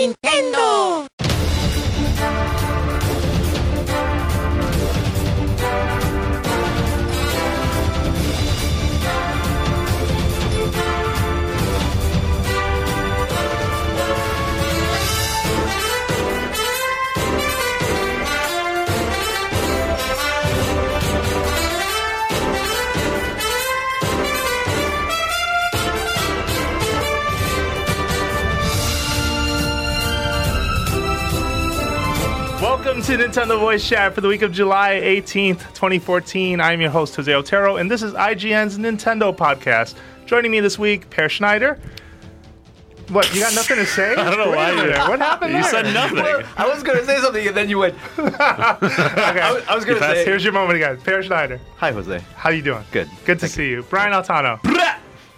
Nintendo. Welcome to Nintendo Voice Chat for the week of July 18th, 2014. I'm your host, Jose Otero, and this is IGN's Nintendo podcast. Joining me this week, Peer Schneider. What, you got nothing to say? I don't know why a you- minute, What happened You there? said nothing. I was going to say something and then you went. I was, I was going to say. Here's your moment again. Peer Schneider, Hi, Jose. how you doing? Good. Good to see you. Brian Altano.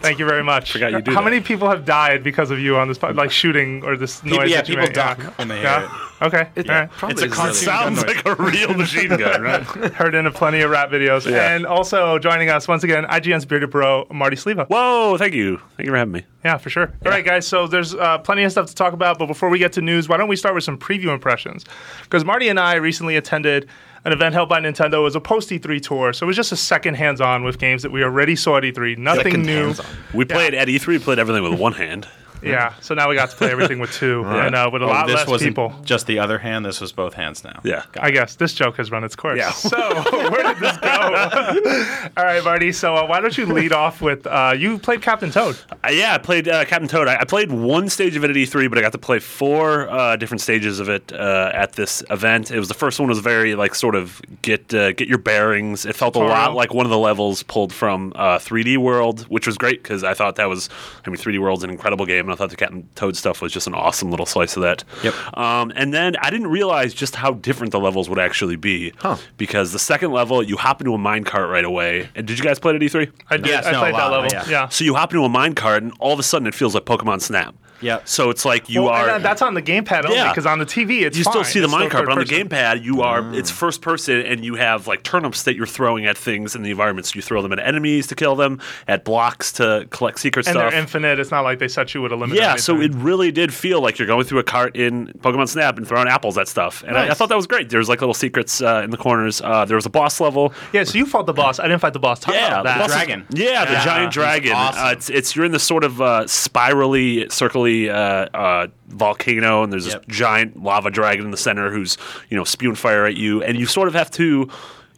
Thank you very much. Forgot you do How that. many people have died because of you on this pod, like shooting or this noise? yeah, that you people make? duck Yeah. when they hear Yeah. Okay. All right. It's a It's it sounds like a real machine gun, right? Heard in plenty of rap videos. Yeah. And also joining us once again, IGN's bearded bro, Marty Sliva. Whoa! Thank you. Thank you for having me. Yeah, for sure. All right, guys. So there's uh, plenty of stuff to talk about, but before we get to news, why don't we start with some preview impressions? Because Marty and I recently attended an event held by Nintendo. It was a post E3 tour, so it was just a second hands-on with games that we already saw at E3. Nothing Second new. hands-on. We played at E3. We played everything with one hand. Yeah. So now we got to play everything with two, and uh, with a Oh, lot this less wasn't people. just the other hand. This was both hands now. Yeah. I guess this joke has run its course. Yeah. So where did this go? All right, Marty. So uh, why don't you lead off with uh, you played Captain Toad? Uh, yeah, I played uh, Captain Toad. I, I played one stage of it at E3, but I got to play four uh, different stages of it uh, at this event. It was the first one was very like sort of get uh, get your bearings. It felt a lot like one of the levels pulled from uh, 3D World, which was great because I thought that was I mean 3D World's an incredible game, and I thought the Captain Toad stuff was just an awesome little slice of that. Yep. Um, and then I didn't realize just how different the levels would actually be. Huh. Because the second level, you hop into a minecart right away. And did you guys play it at E E3? I did. Yes, I no, played that level. yeah. yeah. So you hop into a minecart, and all of a sudden it feels like Pokemon Snap. Yep. So it's like you Well, are. and, uh, that's on the gamepad only Yeah. because on the TV it's you still fine. see the It's still minecart, but on the gamepad, you are. It's first person, and you have like turnips that you're throwing at things in the environment. So you throw them at enemies to kill them, at blocks to collect secret and stuff. they're infinite. It's not like they set you with a limit. yeah, so it really did feel like you're going through a cart in Pokemon Snap and throwing apples at stuff, and I, I thought that was great. There's like little secrets uh, in the corners. Uh, there was a boss level. yeah. So you fought the boss. I didn't fight the boss. Talk Yeah, about the that. boss is- Dragon. Yeah, the giant dragon. awesome. Uh, it's it's you're in this sort of uh, spirally, circly uh, uh, volcano, and there's Yep. this giant lava dragon in the center who's you know spewing fire at you, and you sort of have to.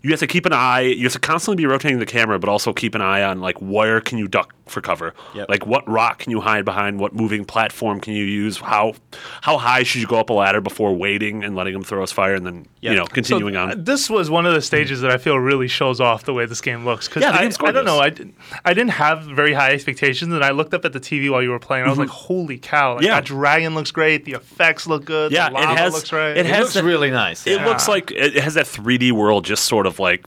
You have to keep an eye. You have to constantly be rotating the camera, but also keep an eye on like where can you duck for cover. Yep. Like what rock can you hide behind? What moving platform can you use? How how high should you go up a ladder before waiting and letting them throw us fire, and then you know continuing So, uh, on. This was one of the stages that I feel really shows off the way this game looks. Because Yeah, the I, game's I don't know, I, didn't- I didn't have very high expectations, and I looked up at the TV while you were playing. I was like, "Holy cow! Like, Mm-hmm. Yeah. that dragon looks great. The effects look good. Yeah, the it has- looks right. it It has looks that- really nice. It yeah. looks like it has that 3D world, just sort of like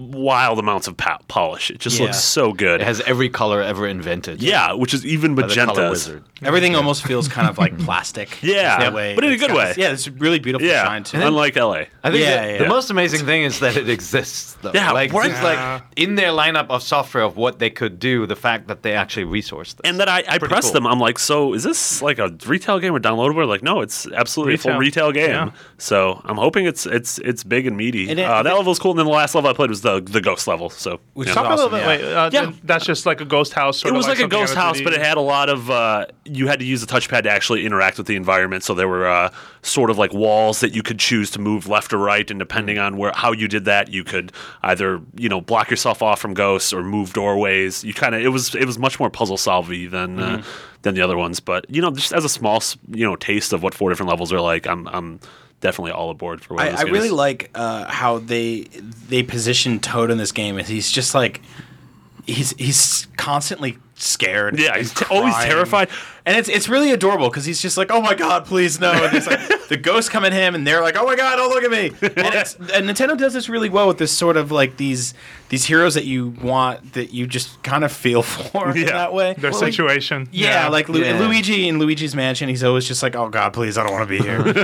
wild amounts of po- polish. It just Yeah. looks so good. It has every color ever invented. yeah, which is even By the color magenta. wizard. Everything almost feels kind of like plastic. Yeah, that way. but in a It's good got way. this- yeah, it's really beautiful Yeah, shine to it. unlike LA. I think Yeah, the, yeah, the most amazing thing is that it exists, though. Yeah, like right. just like in their lineup of software of what they could do, the fact that they actually resourced this. And then I, I Pretty pressed cool. them. I'm like, so is this like a retail game or downloadable? Like, no, it's absolutely a full Retail. retail game. Yeah. So I'm hoping it's it's it's big and meaty. And it- uh, that level's cool. And then the last level I played was the the ghost level. So Which yeah. is Talk a little awesome, bit. yeah. Wait, uh, Yeah. that's just like a ghost house. Sort it of was like, a something out ghost of house, 3D. but it had a lot of. Uh, you had to use the touchpad to actually interact with the environment. So there were uh, sort of like walls that you could choose to move left or right, and depending Mm. on where how you did that, you could either you know block yourself off from ghosts or move doorways. You kind of it was it was much more puzzle solvy than Mm-hmm. uh, than the other ones. But you know, just as a small s- you know taste of what four different levels are like, I'm I'm definitely all aboard for what I, I really is. like uh, how they they position Toad in this game. and He's just like he's he's constantly scared. Yeah, he's t- always terrified. and it's it's really adorable because he's just like, oh my god, please no. And it's like the ghosts come at him, and they're like, oh my god, don't look at me. And, it's, and Nintendo does this really well with this sort of like these these heroes that you want that you just kind of feel for in Yeah. that way. Their Well, like, situation. yeah, like Lu- Yeah. Luigi in Luigi's Mansion, he's always just like, "Oh God, please, I don't want to be here." and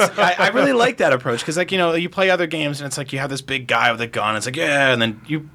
it's, I, I really like that approach because, like, you know, you play other games and it's like you have this big guy with a gun. It's like, yeah, and then you,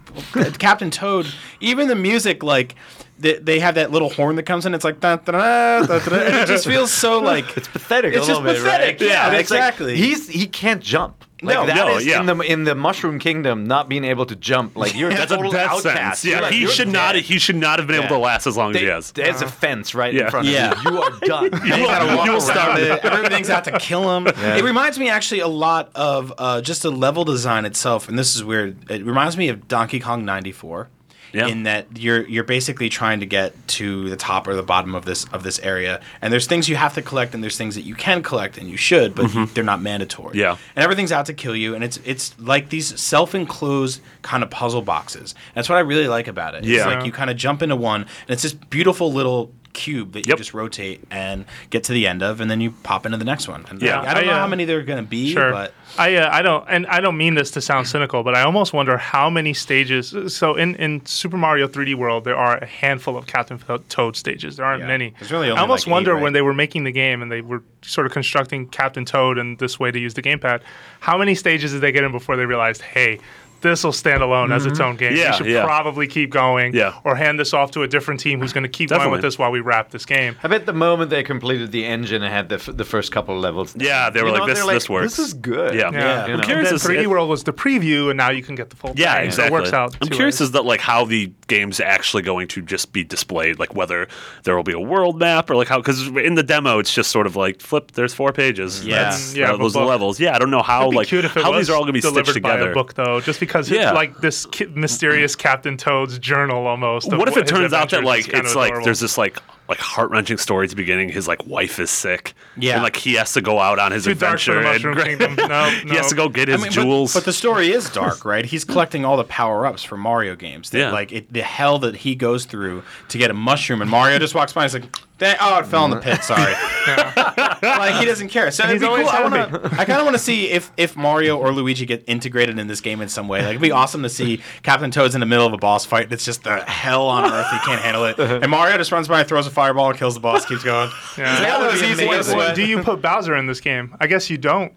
Captain Toad. Even the music, like they, they have that little horn that comes in. It's like da, da, da, da, da, and it just feels so like It's pathetic. It's a just little bit, pathetic, Right? yeah, And it's like, exactly. he's he can't jump. Like No, that no, is yeah. in the in the Mushroom Kingdom, not being able to jump. Like you're That's a a total death outcast. sentence. You're Yeah, like, he you're should not. dead. He should not have been able Yeah. to last as long as They- he has. There's a fence right Yeah. in front Yeah. of you. You are done. And you gotta walk You'll around start it. Everything's out to kill him. It reminds me actually a lot of uh, just the level design itself, and this is weird. It reminds me of Donkey Kong '94. Yeah. In that you're you're basically trying to get to the top or the bottom of this of this area, and there's things you have to collect, and there's things that you can collect and you should, but you, they're not mandatory. Mm-hmm. Yeah. and everything's out to kill you, and it's it's like these self-enclosed kind of puzzle boxes. That's what I really like about it. It's Yeah. like you kind of jump into one, and it's this beautiful little cube that you Yep. just rotate and get to the end of, and then you pop into the next one. And Yeah, like, I don't I, know uh, how many there are going to be, Sure. but I uh, I don't and I don't mean this to sound cynical, but I almost wonder how many stages. So in, in Super Mario 3D World, there are a handful of Captain Toad stages. There aren't Yeah. many. There's really I almost like eight, wonder right? when they were making the game and they were sort of constructing Captain Toad and this way to use the gamepad. How many stages did they get in before they realized, hey? This will stand alone as its own game. Yeah, we should yeah. probably keep going, Yeah. or hand this off to a different team who's going to keep going with this while we wrap this game. I bet the moment they completed the engine and had the, f- the first couple of levels. Yeah, they were like, know, this- they're this works. This is good. Yeah. Yeah, You I'm know? curious. This Then 3D World was the preview, and now you can get the full. Yeah, thing. exactly. So it works out. I'm curious ways. as that like how the game's actually going to just be displayed, like whether there will be a world map or like how because in the demo it's just sort of like flip. There's four pages. Yeah. That's, Yeah, uh, those are the book. levels. Yeah, I don't know how like cute if it how was these are all going to be stitched delivered by together. a book, though, just because Yeah. it's like this ki- mysterious Captain Toad's journal almost. What if it turns out that like it's like adorable. there's this like like heart wrenching story at the beginning? His like wife is sick. Yeah. and like he has to go out on his too dark for adventure. the and Mushroom Kingdom? No, he has to go get his I mean, but- jewels. But, the story is dark, right? He's collecting all the power ups for Mario games. That, Yeah. Like it, the hell that he goes through to get a mushroom, and Mario just walks by and is like, "Dang, "Oh, it fell in the pit. Sorry." like he doesn't care. So it'd be cool. I, wanna, I kind of want to see if if Mario or Luigi get integrated in this game in some way. Like it'd be awesome to see Captain Toad's in the middle of a boss fight. It's just the hell on earth. He can't handle it, and Mario just runs by, throws a fireball, kills the boss. Keeps going. Yeah. That would be Wait, amazing. wait, do you put Bowser in this game? I guess you don't.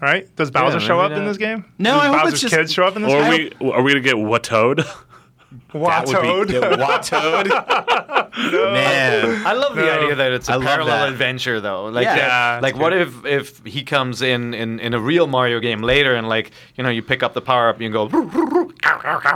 Right? Does Bowser show maybe up in not. this game? No, Does I hope it's Bowser's just- kids show up in this or are game? we are we gonna get what Toad? That would be Watoad? yeah, Watoad. Man. I love the idea that it's a I love parallel adventure, though. Like, Yeah. Yeah, like it's what if if he comes in, in in a real Mario game later, and like you know you pick up the power up, and you go,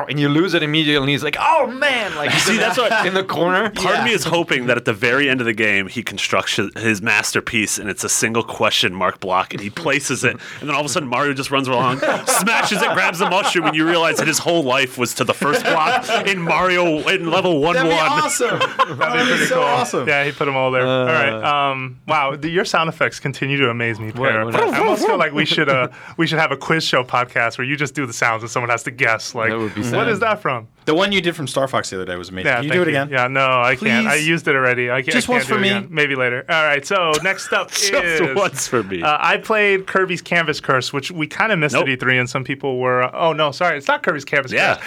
and you lose it immediately, and he's like, oh man, like See, in, that's the, what- in the corner. Part of me is hoping that at the very end of the game, he constructs his- his masterpiece and it's a single question mark block and he places it. And then all of a sudden, Mario just runs along, smashes it, grabs the mushroom, and you realize that his whole life was to the first block in Mario in level 1 That'd be 1. awesome. That'd be Pretty so cool. awesome. Yeah, he put them all there. all right. Um, wow, the, your sound effects continue to amaze me, Peer. what- I almost feel like we should uh, we should have a quiz show podcast where you just do the sounds and someone has to guess. Like, That would be what sad. is that from? The one you did from Star Fox the other day was amazing. Yeah, Can you do it again? Yeah, no, I can't. I used it already. I can't. Just I once can't do for it me? again. Maybe later. All right. So next up is Just once for me. Uh, I played Kirby's Canvas Curse, which we kind of missed Nope. at E3, and some people were. Uh, oh no, sorry, it's not Kirby's Canvas Yeah. Curse.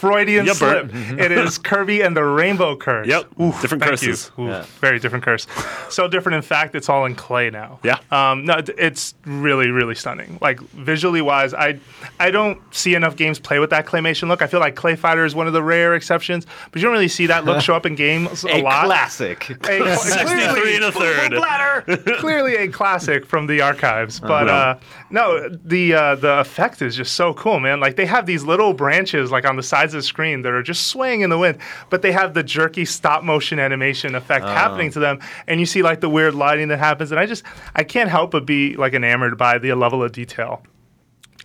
Freudian Yeah, slip. It is Kirby and the Rainbow Curse. Yep. Different thank you. curses. Oof, Yeah. Very different curse. So different. In fact, it's all in clay now. Yeah. Um, no, it's really, really stunning. Like visually wise, I, I don't see enough games play with that claymation look. I feel like Clay Fighter is one of the rare exceptions, but you don't really see that look show up in games a, A lot. classic. A- 63 and a third. clearly a classic from the archives. But Uh-huh. uh, no, the uh, the effect is just so cool, man. Like they have these little branches like on the sides of the screen that are just swaying in the wind, but they have the jerky stop motion animation effect Oh. happening to them, and you see like the weird lighting that happens. And I just I can't help but be like enamored by the level of detail.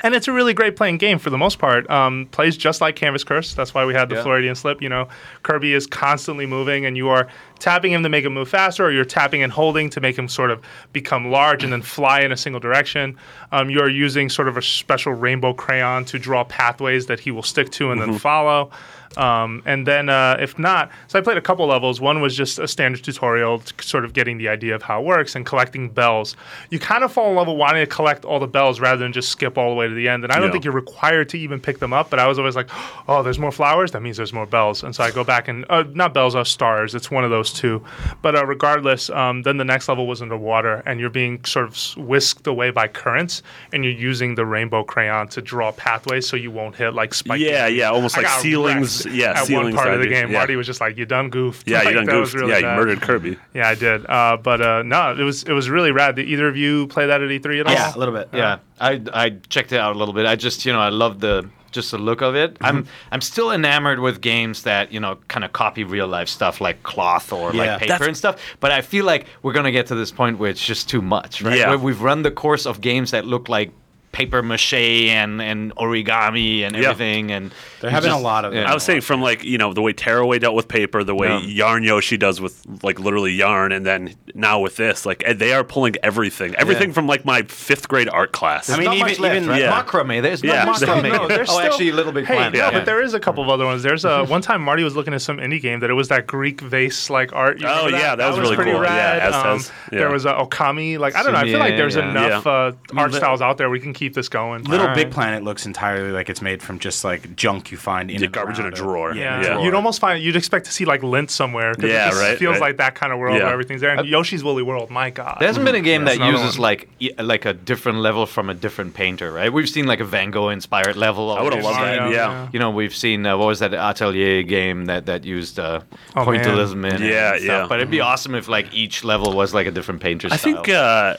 And it's a really great playing game for the most part. Um, plays just like Canvas Curse. That's why we had the Yeah. Floridian Slip. You know, Kirby is constantly moving, and you are tapping him to make him move faster, or you're tapping and holding to make him sort of become large and then fly in a single direction. Um, you are using sort of a special rainbow crayon to draw pathways that he will stick to and then follow. Um, and then, uh, if not, so I played a couple levels. One was just a standard tutorial, sort of getting the idea of how it works and collecting bells. You kind of fall in love with wanting to collect all the bells rather than just skip all the way to the end. And I don't Yeah. think you're required to even pick them up, but I was always like, oh, there's more flowers? That means there's more bells. And so I go back and, uh, not bells, uh, stars. It's one of those two. But uh, regardless, um, then the next level was underwater, and you're being sort of whisked away by currents, and you're using the rainbow crayon to draw pathways so you won't hit like spikes. Yeah, yeah, almost I like ceilings. Yeah, at one part of the game, yeah. Marty was just like, "You done goofed." Yeah, Like, you done that was goofed. really yeah, you murdered Kirby. Yeah, I did. Uh, but uh, no, it was it was really rad. Did either of you play that at E3 at all? Yeah, a little bit. Yeah, I I checked it out a little bit. I just you know I love the just the look of it. I'm I'm still enamored with games that you know kind of copy real life stuff like cloth or Yeah. like paper That's- and stuff. But I feel like we're gonna get to this point where it's just too much. Right? Yeah. Where we've run the course of games that look like paper mache and and origami and Yeah. everything and There you have been a lot of yeah. I was saying from like you know the way Tearaway dealt with paper, the way Yeah. Yarn Yoshi does with like literally yarn, and then now with this, like they are pulling everything, everything Yeah. from like my fifth grade art class. I mean, not even- much left, even- right? yeah. macrame. There's Yeah. not Still, macrame. no, there's oh, still- actually, a little bit. Hey, Planet. yeah. but there is a couple of other ones. There's a one time Marty was looking at some indie game that it was that Greek vase like art. You Oh, remember yeah, that was really pretty cool. Yeah, rad. Um, Yeah. There was a Okami. Like I don't know. I feel like there's enough uh, art styles out there we can keep this going. Little Alright. Big Planet looks entirely like it's made from just like junk you find in Yeah, and garbage in a around drawer. Yeah, Yeah. you'd almost find you'd expect to see like lint somewhere. 'cause Yeah, it just right, Feels right. like that kind of world Yeah. where everything's there. And Yoshi's Woolly World, my god. There hasn't been a game that another uses one. like y- like a different level from a different painter, right? We've seen like a Van Gogh inspired level. I would have obviously. loved that. Yeah. yeah. You know, we've seen uh, what was that Atelier game that that used uh, Oh, pointillism man. in it Yeah, and stuff. yeah. But it'd be awesome if like each level was like a different painter I style. think uh,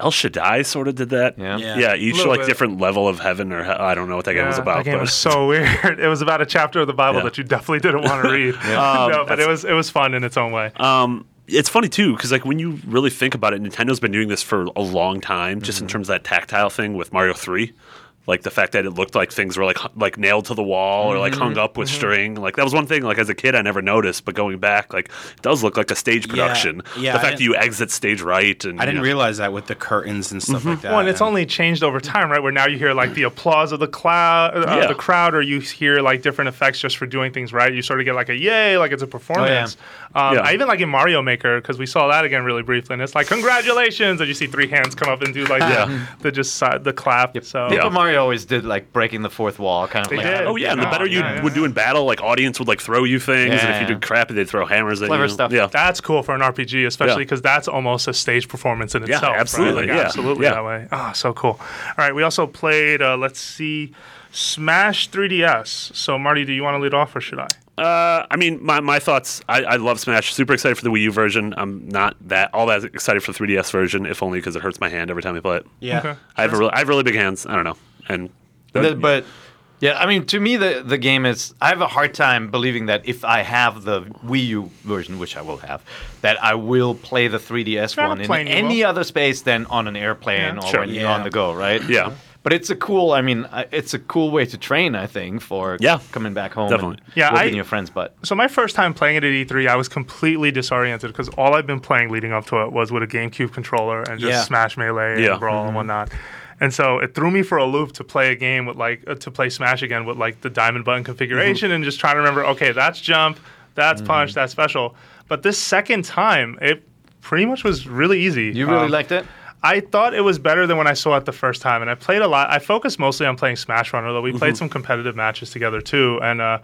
El Shaddai sort of did that. Yeah. Yeah. yeah, each like bit. different level of heaven or he- I don't know what that game was about. That game but was so weird. It was about a chapter of the Bible Yeah. that you definitely didn't want to read. Um, no, but it was it was fun in its own way. Um, it's funny too because like when you really think about it, Nintendo's been doing this for a long time, just Mm-hmm. in terms of that tactile thing with Mario Three. Like the fact that it looked like things were like like nailed to the wall or like Mm-hmm. hung up with string. Like that was one thing. Like as a kid, I never noticed, but going back, like it does look like a stage production. yeah, the I fact that you exit stage right and I didn't you know, realize that with the curtains and stuff like that. Well, and it's and- only changed over time, right? Where now you hear like the applause of the cloud, uh, Yeah. the crowd, or you hear like different effects just for doing things right. You sort of get like a yay, like it's a performance. um, Yeah. I even like in Mario Maker because we saw that again really briefly, and it's like congratulations, and you see three hands come up and do like Yeah. the, the just side, the clap. So Paper Yeah. Mario always did like breaking the fourth wall, kind of They like did. Oh yeah, and the Yeah, better you yeah, yeah. would do in battle, like audience would like throw you things, and if Yeah. you did crappy, they'd throw hammers at Clever you. stuff. Yeah, That's cool for an RPG, especially Yeah. because that's almost a stage performance in itself. right? absolutely, Like, yeah, absolutely yeah. that way. Ah, so cool. All right, we also played. Uh, let's see, Smash 3DS. So Marty, do you want to lead off or should I? Uh, I mean, my, my thoughts. I, I love Smash. Super excited for the Wii U version. I'm not that all that excited for the 3DS version, if only because it hurts my hand every time I play it. yeah. Okay. I have a really, I have really big hands. I don't know, and But, but yeah, I mean, to me, the the game is. I have a hard time believing that if I have the Wii U version, which I will have, that I will play the 3DS On a one in plane any will. other space than on an airplane Yeah. or Sure. when you're on the go, right? Yeah. But it's a cool. I mean, it's a cool way to train. I think for Yeah. coming back home. Definitely. And Yeah, whooping I- your friend's butt. So my first time playing it at E3, I was completely disoriented because all I've been playing leading up to it was with a GameCube controller and just Yeah. Smash Melee Yeah. and Brawl and mm-hmm. whatnot. And so it threw me for a loop to play a game with like uh, to play Smash again with like the diamond button configuration and just trying to remember, okay, that's jump, that's punch, that's special. But this second time, it pretty much was really easy. You really Um, liked it? I thought it was better than when I saw it the first time, and I played a lot. I focused mostly on playing Smash Runner, though we played some competitive matches together too. And uh,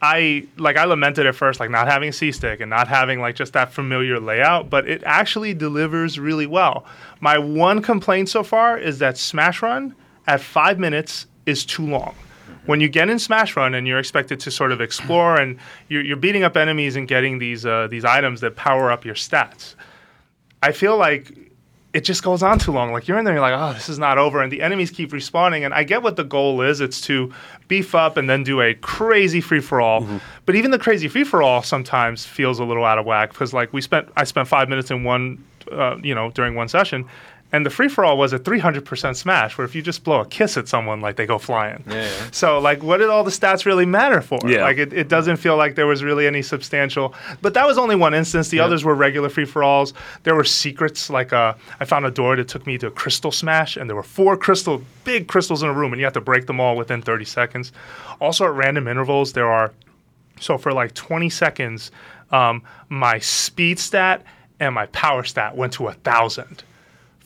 I like I lamented at first, like not having a C stick and not having like just that familiar layout, but it actually delivers really well. My one complaint so far is that Smash Run at five minutes is too long. When you get in Smash Run and you're expected to sort of explore and you're, you're beating up enemies and getting these uh, these items that power up your stats, I feel like it just goes on too long. Like you're in there, you're like, oh, this is not over, and the enemies keep respawning. And I get what the goal is; it's to beef up and then do a crazy free for all. But even the crazy free for all sometimes feels a little out of whack because, like, we spent I spent five minutes in one, uh, you know, during one session. And the free for all was a 300% smash, where if you just blow a kiss at someone, like they go flying. Yeah. So, like, what did all the stats really matter for? Yeah. Like, it, it doesn't feel like there was really any substantial. But that was only one instance. The others were regular free for alls. There were secrets. Like, uh, I found a door that took me to a crystal smash, and there were four crystal, big crystals in a room, and you have to break them all within 30 seconds. Also, at random intervals, there are. So, for like 20 seconds, um, my speed stat and my power stat went to a thousand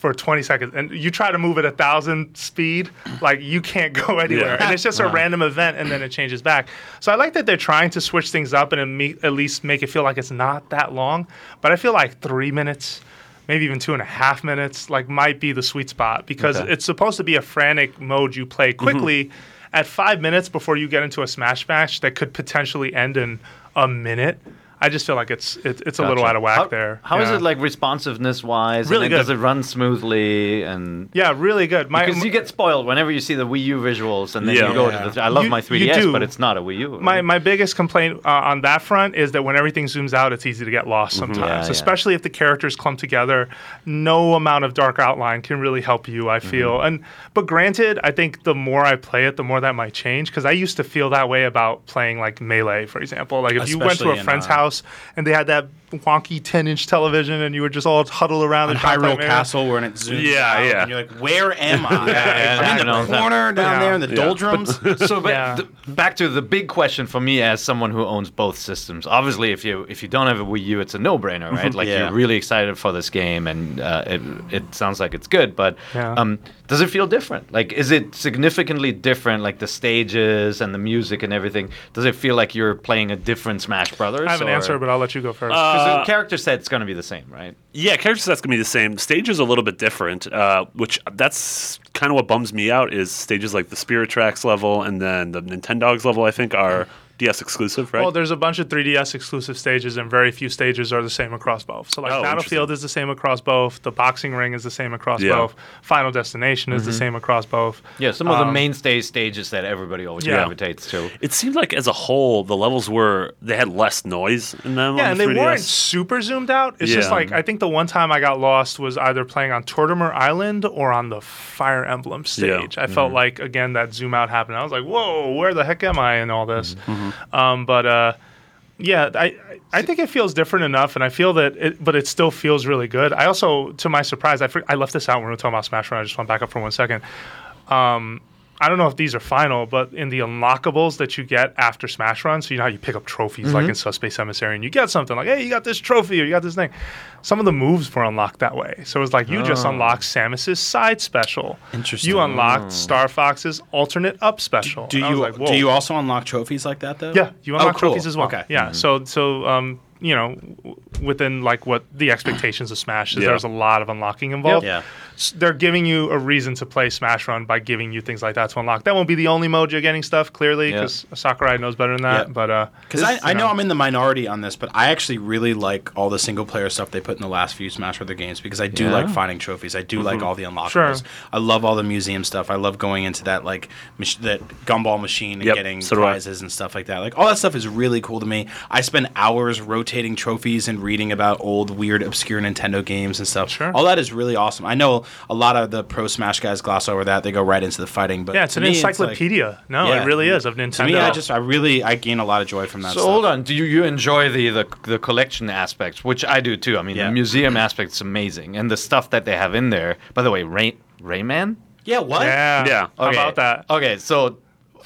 for 20 seconds and you try to move at a thousand speed like you can't go anywhere Yeah. and it's just a random event and then it changes back so i like that they're trying to switch things up and at least make it feel like it's not that long but i feel like three minutes maybe even two and a half minutes like might be the sweet spot because Okay. it's supposed to be a frantic mode you play mm-hmm. quickly at five minutes before you get into a smash match that could potentially end in a minute. I just feel like it's it, it's a little out of whack How- there. How is Yeah. it like responsiveness wise? Really and good. Does it run smoothly? And Yeah, really good. My, because you get spoiled whenever you see the Wii U visuals, and then Yeah. you go Yeah. to the. I love You- my 3DS, but it's not a Wii U. My, right? my biggest complaint uh, on that front is that when everything zooms out, it's easy to get lost sometimes, Mm-hmm. Yeah. especially if the characters clump together. No amount of dark outline can really help you, I feel. Mm-hmm. And but granted, I think the more I play it, the more that might change because I used to feel that way about playing like Melee, for example. Like if you went to Especially a friend's uh, house and they had that wonky 10-inch television and you would just all huddle around on and shot Hyrule Castle where it zooms Yeah, out, yeah. and you're like, where am I? yeah, I'm yeah, in I know the that. corner down Yeah. there in the Yeah. doldrums. so but Yeah. th- back to the big question for me as someone who owns both systems obviously if you if you don't have a wii u it's a no-brainer right like Yeah. you're really excited for this game and uh, it, it sounds like it's good but Yeah. um, does it feel different like is it significantly different like the stages and the music and everything does it feel like you're playing a different smash brothers I have an or- answer, but I'll let you go first. 'cause Uh, character set's going to be the same right Yeah, character set's gonna be the same. Stage is a little bit different, uh, which that's kind of what bums me out. Is stages like the Spirit Tracks level and then the Nintendogs level. I think are DS exclusive, right? Well, there's a bunch of 3DS exclusive stages, and very few stages are the same across both. So, like Oh, Battlefield is the same across both. The Boxing Ring is the same across Yeah. both. Final Destination is the mm-hmm. same across both. yeah some of the Um, mainstay stages that everybody always Yeah. gravitates to it seemed like as a whole the levels were they had less noise in them. Yeah, on and the they 3DS. weren't super zoomed out. It's just like I think the one time I got lost was either playing on Tortimer Island or on the Fire Emblem stage. I mm-hmm. felt like again that zoom out happened. I was like, "Whoa, where the heck am I?" in all this. Mm-hmm. Um, but uh, yeah, I I- think it feels different enough, and I feel that it, but it still feels really good. I also, to my surprise, I I left this out when we were talking about Smash Run. I just want to back up for one second. Um, I don't know if these are final, but in the unlockables that you get after Smash Run, so you know how you pick up trophies like in Subspace Emissary, and you get something like, "Hey, you got this trophy," or "You got this thing." Some of the moves were unlocked that way, so it was like you just unlocked Samus's side special. Interesting. You unlocked Star Fox's alternate up special. Do was you like, do you also unlock trophies like that though? Yeah, you Oh, unlock cool. trophies as well. Okay. Yeah. So so um, you know, w- within like what the expectations of Smash is, Yeah. there's a lot of unlocking involved. Yeah. S- They're giving you a reason to play Smash Run by giving you things like that to unlock. That won't be the only mode you're getting stuff clearly Yeah. because Sakurai knows better than that. Yeah. But uh, Because I, I you know I'm in the minority on this, but I actually really like all the single player stuff they put in the last few Smash Brother games because I do Yeah. like finding trophies. I do like all the unlockables. Sure. I love all the museum stuff. I love going into that like mach- that gumball machine and Yep, getting so prizes and stuff like that. Like all that stuff is really cool to me. I spend hours rotating trophies and reading about old, weird, obscure Nintendo games and stuff. Sure. All that is really awesome. I know a lot of the pro Smash guys gloss over that. They go right into the fighting, but yeah, it's an me, like- encyclopedia. no, Yeah. it really is of to Nintendo. me, I just I really I gain a lot of joy from that. So stuff. hold on, do you, you enjoy the, the the collection aspects, which I do too. I mean, Yeah. the museum aspect's amazing, and the stuff that they have in there. By the way, Ray, Rayman. Yeah, what? yeah, Yeah. How about that? Okay, so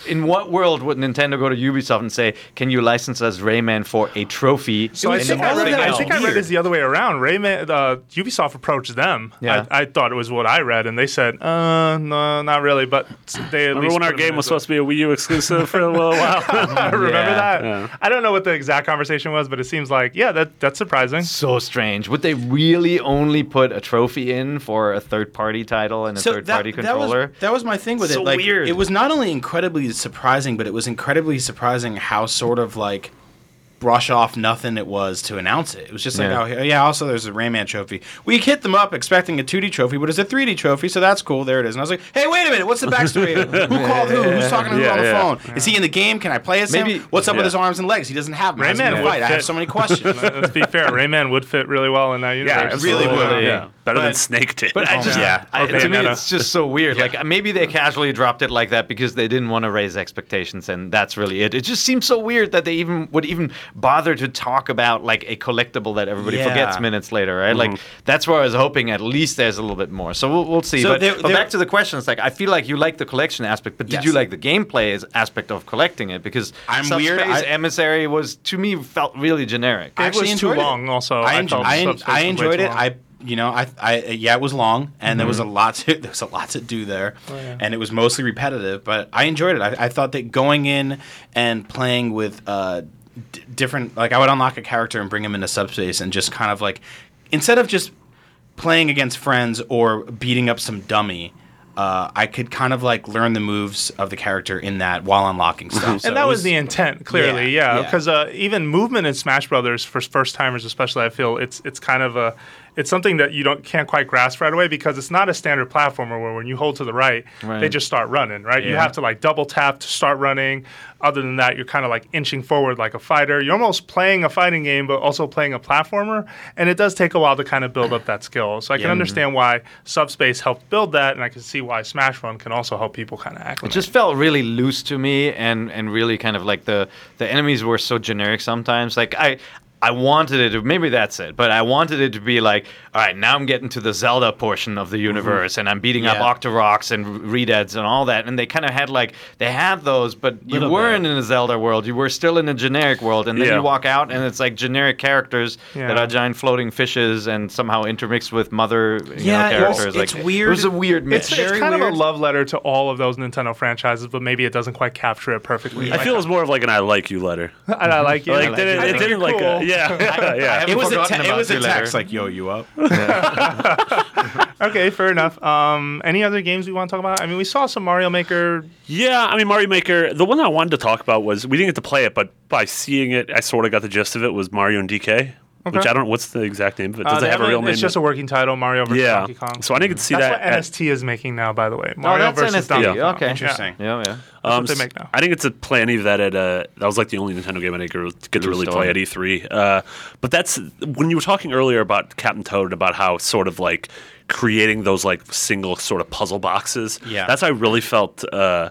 in what world would Nintendo go to Ubisoft and say, "Can you license us Rayman for a trophy?" So I was think, I read, I think I read Weird. this the other way around. Rayman, uh, Ubisoft approached them. Yeah. I, I thought it was what I read, and they said, "Uh, no, not really." But they at Remember least when our game was supposed to be a Wii U exclusive for a little while? I remember Yeah. that. Yeah. I don't know what the exact conversation was, but it seems like yeah, that that's surprising. so strange. Would they really only put a trophy in for a third-party title and a third-party controller? That was, that was my thing with So it. Like, weird. It was not only incredibly surprising, but it was incredibly surprising how sort of like brush off nothing it was to announce it. It was just like, Yeah. oh yeah, yeah, also there's a Rayman trophy. We hit them up expecting a 2D trophy, but it's a 3D trophy, so that's cool. There it is. And I was like, hey, wait a minute, what's the backstory? who called who? Who's talking to who Yeah, on the yeah. phone? Is he in the game? Can I play as Maybe- him? What's up with his arms and legs? He doesn't have them. Rayman gonna would fight? I have so many questions. Let's be fair. Rayman would fit really well in that universe. it really absolutely. would. Yeah. Better than But- Snake did. But I just, yeah. I, Or to me, it's just so weird. Like uh, maybe they casually dropped it like that because they didn't want to raise expectations, and that's really it. It just seems so weird that they even would even bother to talk about like a collectible that everybody Yeah. forgets minutes later, right? Like mm-hmm. that's where I was hoping at least there's a little bit more. So we'll, we'll see. So but, there- but there- back to the questions, like I feel like you like the collection aspect, but did Yes. you like the gameplay aspect of collecting it? Because I'm Subspace weird, I- Emissary was to me felt really generic. It was too enjoyed it. long. Also, I, I, enj- felt I, I was way enjoyed too it. long. I you know I, I yeah it was long and there was a Mm-hmm. lot to there was a lot to do there Oh, and it was mostly repetitive but I enjoyed it. I, I thought that going in and playing with uh, d- different like I would unlock a character and bring him into subspace and just kind of like instead of just playing against friends or beating up some dummy. uh, I could kind of like learn the moves of the character in that while unlocking stuff. So and that it was, the intent, clearly, Yeah, yeah. yeah. Because uh, even movement in Smash Brothers for first timers, especially, I feel it's it's kind of a it's something that you don't can't quite grasp right away because it's not a standard platformer where when you hold to the right, they just start running, right? You have to like double tap to start running. Other than that, you're kind of like inching forward like a fighter. You're almost playing a fighting game, but also playing a platformer, and it does take a while to kind of build up that skill. So I can Yeah. Mm-hmm. understand why Subspace helped build that, and I can see why Smash Run can also help people kind of act. It just felt really loose to me, and and really kind of like the the enemies were so generic sometimes. Like I. I wanted it to maybe that's it, but I wanted it to be like, all right, now I'm getting to the Zelda portion of the universe, and I'm beating up Yeah. Octoroks and Redeads and all that, and they kind of had like they had those, but you Little weren't bit. in a Zelda world, you were still in a generic world, and then Yeah. you walk out and it's like generic characters that are giant floating fishes and somehow intermixed with mother you Yeah, know, it's- characters. it's like, weird. It was a weird mix. It's, it's Very kind of a love letter to all of those Nintendo franchises, but maybe it doesn't quite capture it perfectly. I feel it's more of like an "I like you" letter. and I like you. Like, I did it, think it you're didn't like, cool. uh, yeah, yeah. haven't It was a forgotten te- it was a text like yo you up. Okay, fair enough. Um, any other games we want to talk about? I mean, we saw some Mario Maker. Yeah, I mean Mario Maker. The one I wanted to talk about was we didn't get to play it, but by seeing it, I sort of got the gist of it. Was Mario and DK, which I don't. know What's the exact name of it? Does Uh, it have a real name? It's just a working title, Mario vs. yeah. Donkey Kong. So I didn't get to see That's that. what at- NST is making now, by the way. Oh, Mario that's versus NST. Donkey Kong. Okay. Interesting. Yeah, yeah. That's what Um, they make now. I didn't get to play any of that at. Uh, that was like the only Nintendo game I didn't get get to really True play at E3. Uh, but that's when you were talking earlier about Captain Toad and about how sort of like creating those like single sort of puzzle boxes. Yeah. that's how I really felt. Uh,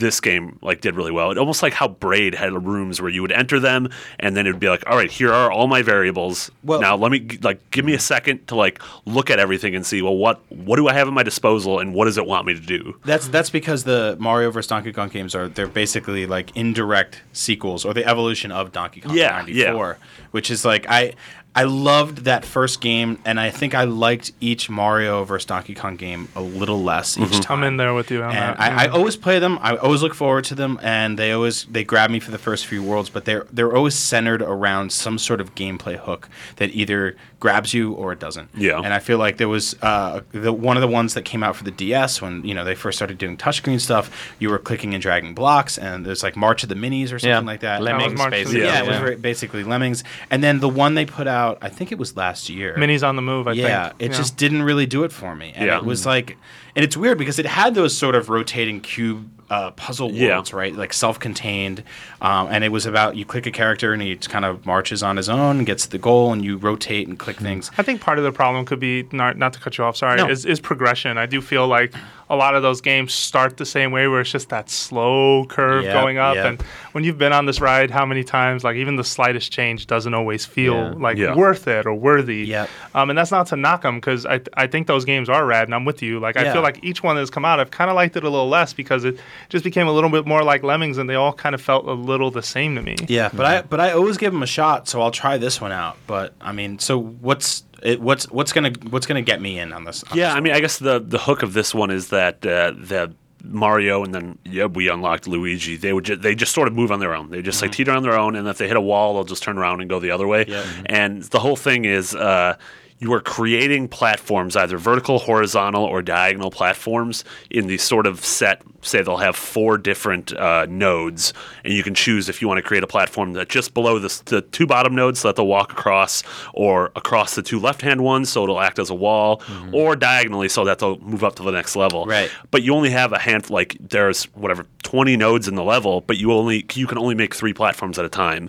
this game like did really well. It almost like how Braid had rooms where you would enter them, and then it would be like, all right, here are all my variables. Well- now let me like give me a second to like look at everything and see well what what do I have at my disposal and what does it want me to do. That's that's because the Mario vs Donkey Kong games are they're basically like indirect sequels or the evolution of Donkey Kong Yeah, 94, which is like I I loved that first game and I think I liked each Mario versus Donkey Kong game a little less each time. I'm in there with you on and that. I, I always play them. I always look forward to them, and they always they grab me for the first few worlds. But they're they're always centered around some sort of gameplay hook that either grabs you or it doesn't. Yeah. And I feel like there was uh, the one of the ones that came out for the DS when you know they first started doing touchscreen stuff. You were clicking and dragging blocks, and there's like March of the Minis or something Yeah. like that. Lemmings, March basically. to Yeah, it was basically Lemmings. And then the one they put out, I think it was last year. Minis on the move. I yeah, think. it Yeah. just didn't really do it for me. And Yeah. it was like, and it's weird because it had those sort of rotating cube uh, puzzle Yeah. worlds, right? Like self-contained, um, and it was about you click a character and he kind of marches on his own, gets the goal, and you rotate and click things. I think part of the problem could be not not to cut you off. Sorry, No. is, is progression. I do feel like a lot of those games start the same way, where it's just that slow curve Yep, going up. yep. And when you've been on this ride, how many times, like even the slightest change doesn't always feel Yeah. like Yeah. worth it or worthy. Yep. Um, and that's not to knock them because I I think those games are rad, and I'm with you. Like I feel like each one that's come out, I've kind of liked it a little less because it just became a little bit more like Lemmings, and they all kind of felt a little the same to me. Yeah, but I but I always give them a shot, so I'll try this one out. But I mean, so what's it, what's what's gonna what's gonna get me in on this? on Yeah, this I mean, I guess the the hook of this one is that uh, the Mario and then yeah, we unlocked Luigi. They would ju- they just sort of move on their own. They just like teeter on their own, and if they hit a wall, they'll just turn around and go the other way. Yeah. And the whole thing is. Uh, you are creating platforms, either vertical, horizontal, or diagonal platforms, in these sort of set. Say they'll have four different uh, nodes, and you can choose if you want to create a platform that just below the, the two bottom nodes, so that they'll walk across, or across the two left-hand ones, so it'll act as a wall, or diagonally, so that they'll move up to the next level. Right. But you only have a handful. Like there's whatever twenty nodes in the level, but you only you can only make three platforms at a time.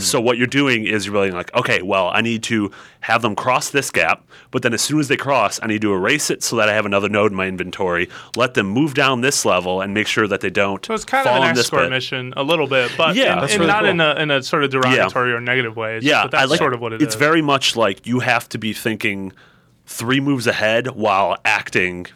So what you're doing is you're really like, okay, well, I need to have them cross this gap, but then as soon as they cross, I need to erase it so that I have another node in my inventory. Let them move down this level and make sure that they don't So it's kind fall of an this escort bit. mission, a little bit, but Yeah, in- in- really not cool. in a in a sort of derogatory or negative way. It's- Yeah, but that's like sort of what it it's is. very much like you have to be thinking three moves ahead while acting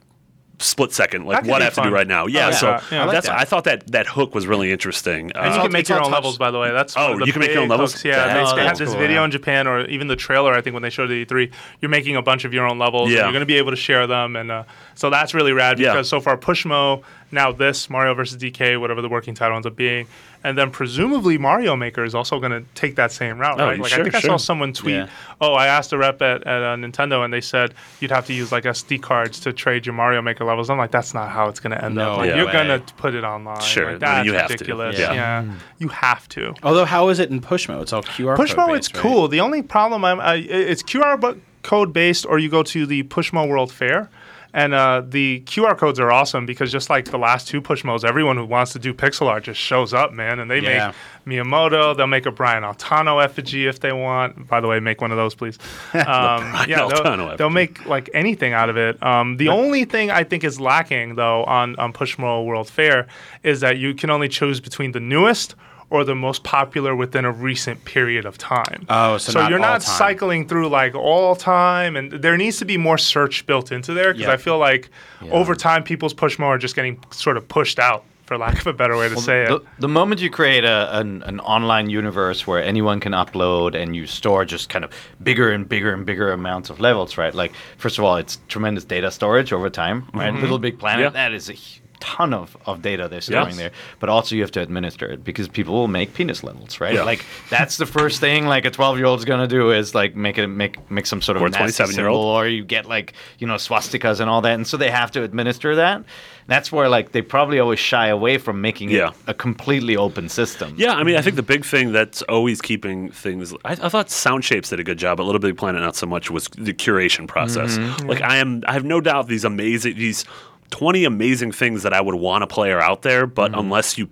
split second, like what I have to do right now. Yeah, like so that. Yeah. I like that's that. I thought that that hook was really interesting. And you Uh, can make your own touch- levels, by the way. That's Oh, one of the you can make your own levels? hooks. Yeah, That- they, oh, they had this cool, video yeah. in Japan, or even the trailer. I think when they showed the E3, you're making a bunch of your own levels. and Yeah. you're going to be able to share them, and uh, so that's really rad Yeah. because so far Pushmo now this Mario vs. DK, whatever the working title ends up being, and then presumably Mario Maker is also going to take that same route, Oh, right? Like I sure, think I saw someone tweet, Yeah. "Oh, I asked a rep at, at uh, Nintendo, and they said you'd have to use like SD cards to trade your Mario Maker levels." I'm like, that's not how it's going to end No up. Like, Yeah. you're going to put it online. Sure, I like, mean, that's you have to. ridiculous. Yeah. Yeah, you have to. Although, how is it in Pushmo? It's all QR Pushmo, code it's right? cool. The only problem, I'm, I, it's QR bu- code based, or you go to the Pushmo World Fair. And uh, the QR codes are awesome because just like the last two Pushmos, everyone who wants to do pixel art just shows up, man. And they Yeah. make Miyamoto. They'll make a Brian Altano effigy if they want. By the way, make one of those, please. Um, Brian yeah, Altano they'll, effigy. they'll make like anything out of it. Um, the only thing I think is lacking though on on Pushmo World Fair is that you can only choose between the newest or the most popular within a recent period of time. Oh, so not you're not time. cycling through like all time, and there needs to be more search built into there because Yeah. I feel like over time people's Pushmo are just getting sort of pushed out, for lack of a better way to say it. the moment you create a, an, an online universe where anyone can upload and you store just kind of bigger and bigger and bigger amounts of levels, right? Like, first of all, it's tremendous data storage over time, right? Mm-hmm. Little Big Planet, Yeah. that is a ton of, of data they're storing Yes. there. But also, you have to administer it because people will make penis levels, right? Yeah. Like, that's the first thing like a 12 year old's gonna do is like make it make make some sort of Or a 27-year-old. symbol, or you get like you know swastikas and all that, and so they have to administer that. That's where like they probably always shy away from making Yeah. it a completely open system. Yeah, I mean, I mm-hmm. think the big thing that's always keeping things. I, I thought Sound Shapes did a good job, but Little Big Planet not so much. Was the curation process? Mm-hmm. Like, I am, I have no doubt these amazing, these twenty amazing things that I would want to play are out there, but mm-hmm. unless you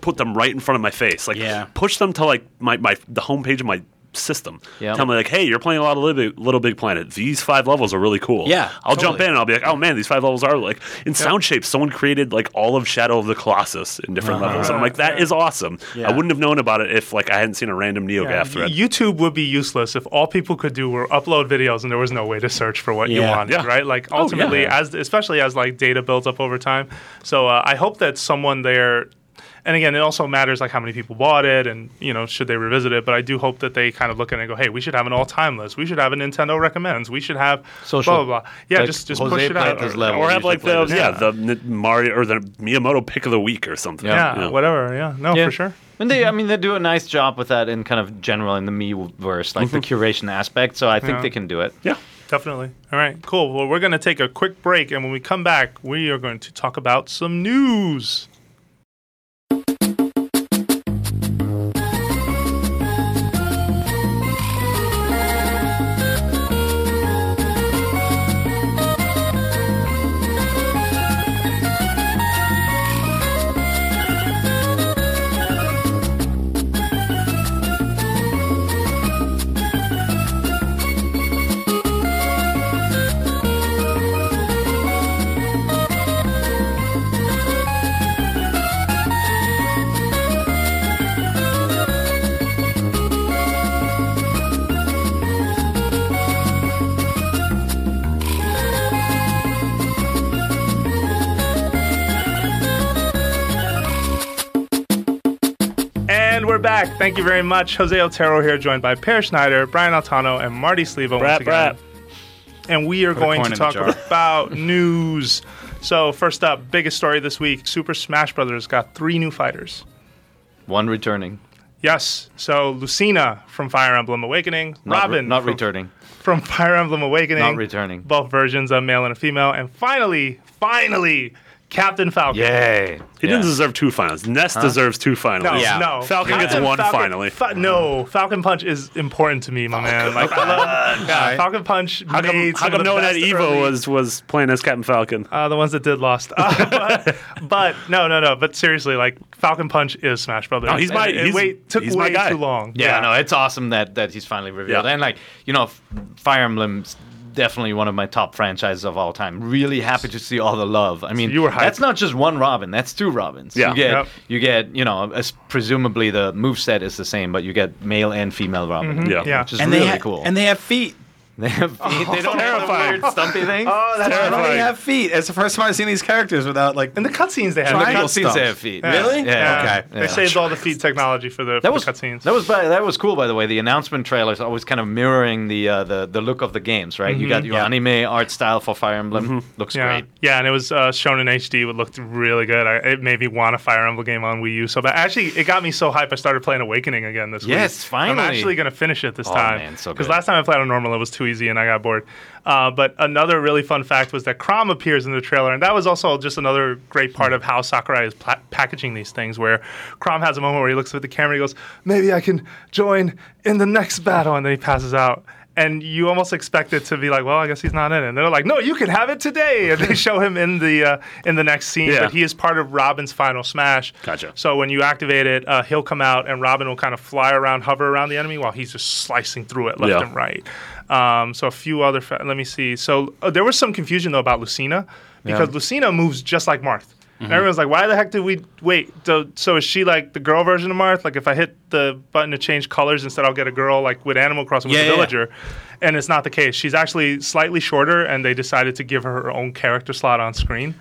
put them right in front of my face, like, Yeah. push them to like my, my the homepage of my system. Yeah. Tell me like, hey, you're playing a lot of Little Big, Little Big Planet. These five levels are really cool. Yeah, I'll jump in and I'll be like, oh man, these five levels are like in Sound Shapes. Someone created like all of Shadow of the Colossus in different levels, and I'm like, that is awesome. Yeah. I wouldn't have known about it if like I hadn't seen a random NeoGAF Yeah, thread. YouTube would be useless if all people could do were upload videos and there was no way to search for what you Yeah. wanted, Yeah. right? Like Oh, yeah. ultimately, as especially as like data builds up over time. So uh, I hope that someone there, and again, it also matters like how many people bought it and you know should they revisit it. But I do hope that they kind of look at it and go, hey, we should have an all-time list. We should have a Nintendo recommends. We should have Social. blah blah blah. Yeah, Like just just Jose push it played out. this Or- level. or have like the yeah, Yeah. the Mario or the Miyamoto pick of the week or something. Yeah. yeah, whatever. Yeah, no, Yeah. for sure. And they, I mean, they do a nice job with that in kind of general in the Miiverse, like the mm-hmm. curation aspect. So I think Yeah. they can do it. Yeah. Definitely. All right, cool. Well, we're going to take a quick break, and when we come back, we are going to talk about some news. Back. Thank you very much. Jose Otero here, joined by Peer Schneider, Brian Altano, and Marty Sliva once again. brat. And we are Put a going coin to in the talk jar. about news. So, first up, biggest story this week Super Smash Brothers got three new fighters. One returning, Yes. So, Lucina from Fire Emblem Awakening, not, re- Robin not from, returning, from Fire Emblem Awakening, not returning. both versions, a male and a female. And finally, finally, Captain Falcon. Yay! He Yeah. didn't deserve two finals. Ness deserves two finals. No, Yeah. no. Falcon gets one finally. Fa- no, Falcon Punch is important to me, my man. Like, I love yeah, Falcon Punch. How come, made how come no the one at Evo was was playing as Captain Falcon? Uh, the ones that did lost. Uh, but, but no, no, no. But seriously, like Falcon Punch is Smash Brothers. No, he's my- And it he's- wait, took he's my way guy. too long. Yeah, no, it's awesome that that he's finally revealed. Yeah. And like, you know, F- Fire Emblem's definitely one of my top franchises of all time. Really happy to see all the love. I mean, you were that's not just one Robin, that's two Robins. Yeah. You get Yep. you get, you know, as presumably the move set is the same, but you get male and female Robin. Yeah. Yeah. Which is and really ha- cool. And they have feet. They have feet. they don't have terrifying. the weird stumpy things. Oh, that's terrifying. They have feet. It's the first time I've seen these characters without like. In the cutscenes they had Triangle the Cutscenes stumps. they have feet. Yeah. Really? Yeah. Okay. They Yeah. saved all the feet technology for the, for That was the cutscenes. that was by, that was cool by the way. The announcement trailers always kind of mirroring the uh, the the look of the games, right? You got your Yeah. anime art style for Fire Emblem. Looks yeah, great. yeah, and it was uh, shown in HD. It looked really good. I, it made me want a Fire Emblem game on Wii U. So, but actually, it got me so hyped. I started playing Awakening again this week. Yes, finally. I'm actually going to finish it this Oh, time. man, so Because last time I played on normal, it was too and I got bored. Uh, but another really fun fact was that Chrom appears in the trailer, and that was also just another great part of how Sakurai is pla- packaging these things. Where Chrom has a moment where he looks at the camera, and he goes, "Maybe I can join in the next battle," and then he passes out. And you almost expect it to be like, well, I guess he's not in it. And they're like, no, you can have it today. And they show him in the uh, in the next scene, Yeah. but he is part of Robin's final smash. Gotcha. So when you activate it, uh, he'll come out, and Robin will kind of fly around, hover around the enemy while he's just slicing through it left Yeah. and right. Um, so a few other. Fa- let me see. So uh, there was some confusion though about Lucina because Yeah. Lucina moves just like Marth. And everyone's like, why the heck did we wait? So, so is she like the girl version of Marth? Like if I hit the button to change colors instead, I'll get a girl like with Animal Crossing with Yeah, a yeah, yeah. villager. And it's not the case. She's actually slightly shorter, and they decided to give her her own character slot on screen.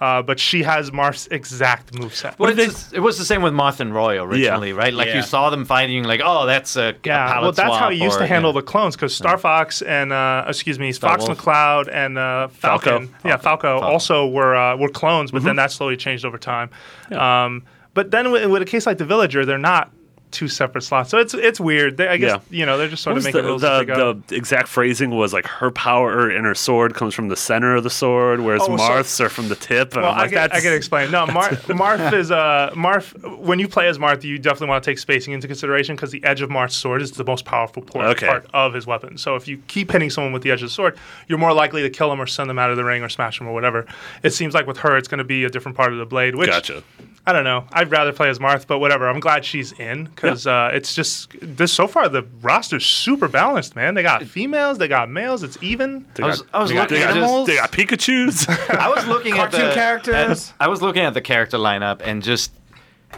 Uh, but she has Marth's exact moveset. Well, it's, it was the same with Marth and Roy originally, right? Like Yeah. you saw them fighting, like, oh, that's a, a Yeah, palette well, that's how he used or- to handle yeah. the clones because Star Fox and uh, excuse me, Fox Wolf. McCloud and uh, Falcon, Falco. yeah, Falco, Falco. also were uh, were clones, but Mm-hmm. then that slowly changed over time. Um, but then with, with a case like the Villager, they're not two separate slots, so it's it's weird. They, I guess Yeah. you know they're just sort What of making the, rules as they go. the, the exact phrasing was like her power in her sword comes from the center of the sword, whereas Oh, so- Marth's are from the tip. Well, I'm I can, I can explain. No, Mar- Marth is uh, Marth. When you play as Marth, you definitely want to take spacing into consideration because the edge of Marth's sword is the most powerful por- Okay. part of his weapon. So if you keep hitting someone with the edge of the sword, you're more likely to kill them or send them out of the ring or smash them or whatever. It seems like with her, it's going to be a different part of the blade. Which Gotcha. I don't know. I'd rather play as Marth, but whatever. I'm glad she's in because uh, it's just this so far the roster's super balanced, man. They got females, they got males. It's even. They I was, got- I was they got, looking they at got, animals. they got Pikachu's. I was looking at Cartoon the characters. at- I was looking at the character lineup and just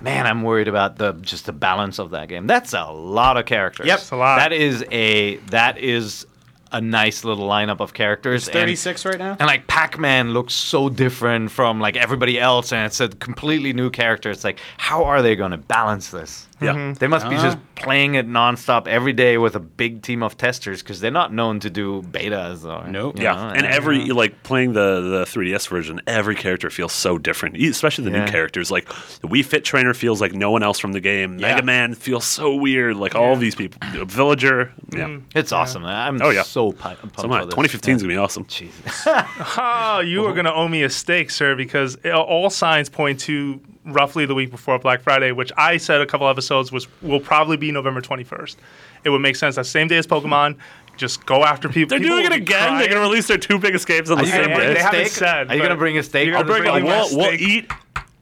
man, I'm worried about the just the balance of that game. That's a lot of characters. Yep. It's a lot. That is a that is a nice little lineup of characters. and- 36 right now. And like Pac-Man looks so different from like everybody else, and it's a completely new character. It's like, how are they going to balance this? Yeah. Mm-hmm. They must be Uh. just ah. playing it nonstop every day with a big team of testers because they're not known to do betas. Or, Nope. Yeah, know, and every like playing the the 3DS version, every character feels so different, especially the Yeah. new characters. Like the Wii Fit trainer feels like no one else from the game. Yeah. Mega Man feels so weird. Like all of these people, Villager. Yeah, mm-hmm. it's awesome. I'm Oh, yeah. so pu- pumped so am I. for this. 2015 is gonna be awesome. Jesus. Oh, you are going to owe me a steak, sir, because it- all signs point to roughly the week before Black Friday, which I said a couple episodes was will probably be November 21st. It would make sense that same day as Pokemon. Just go after people. They're people doing it will be again. They're gonna release their two biggest games on the same gonna Hey, bring day. they haven't steak? said, Are you gonna bring a steak? you're I'll gonna bring. bring A, my we'll, we'll eat.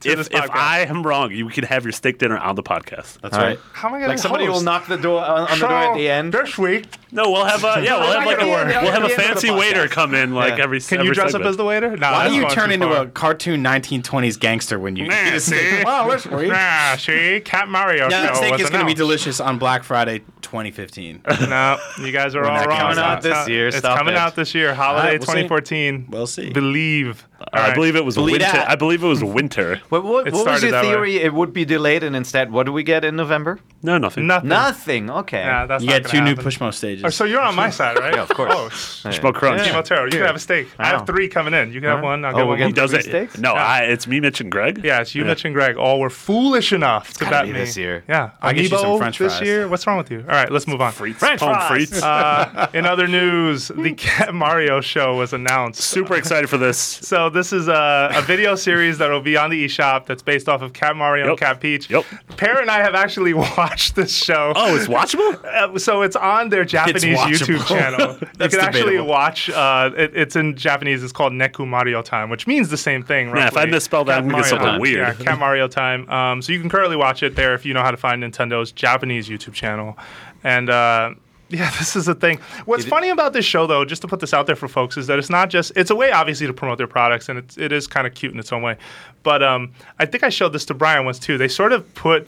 To If, this if. I am wrong, you can have your steak dinner on the podcast. That's All right. right. How am I going to Like somebody will knock the door on, on the door at the end. This week, No, we'll have a yeah, we'll have like a, gonna we'll have a At the end of the fancy waiter come in like Yeah. every. can every you dress segment. up as the waiter? No, Why that's do you turn into far. a cartoon 1920s gangster when you Nah, eat a steak? see? Wow, that's great. Nah, see, Cat Mario Now, that show steak was is going to be announced. delicious on Black Friday 2015. No, you guys are When all that wrong. comes out It's this year, It's stop coming it. out this year, holiday Alright, we'll see. 2014. We'll see. Believe. Uh, I believe it was Believe winter. that. I believe it was winter. What, what, what was your that way. theory? It would be delayed, and instead, what do we get in November? No, nothing. Nothing. Nothing. Okay. Yeah, that's You get two gonna new happen. Pushmo stages. Oh, so you're on my side, right? Yeah, of course. Oh, s- Yeah. Smoke crunch. Yeah. Team you can have a steak. I Wow. have three coming in. You can have one. I'll Oh, get one. He does it. steaks? No, Yeah. I, it's me, Mitch, and Greg. Yeah, it's you, Yeah. Mitch, and Greg. All were foolish enough to gotta bet be me this year. Yeah, I'll get you some Amiibo French this fries. year. What's wrong with you? All right, let's move on. Frites, French home fries. Uh, in other news, the Cat Mario show was announced. Super excited for this. So this is a, a video series that will be on the eShop that's based off of Cat Mario and Cat Peach. Yep. Peer and I have actually watched this show. Oh, it's watchable. Uh, so it's on their Japanese. YouTube channel. you can actually watch. Uh, it, it's in Japanese. It's called Neko Mario Time, which means the same thing. Right? Yeah, if I misspell that, Mario something weird. Yeah, Cat Mario Time. Um, so you can currently watch it there if you know how to find Nintendo's Japanese YouTube channel. And uh, yeah, this is the thing. What's funny about this show, though, just to put this out there for folks, is that it's not just. It's a way, obviously, to promote their products, and it's, it is kind of cute in its own way. But um, I think I showed this to Brian once too. They sort of put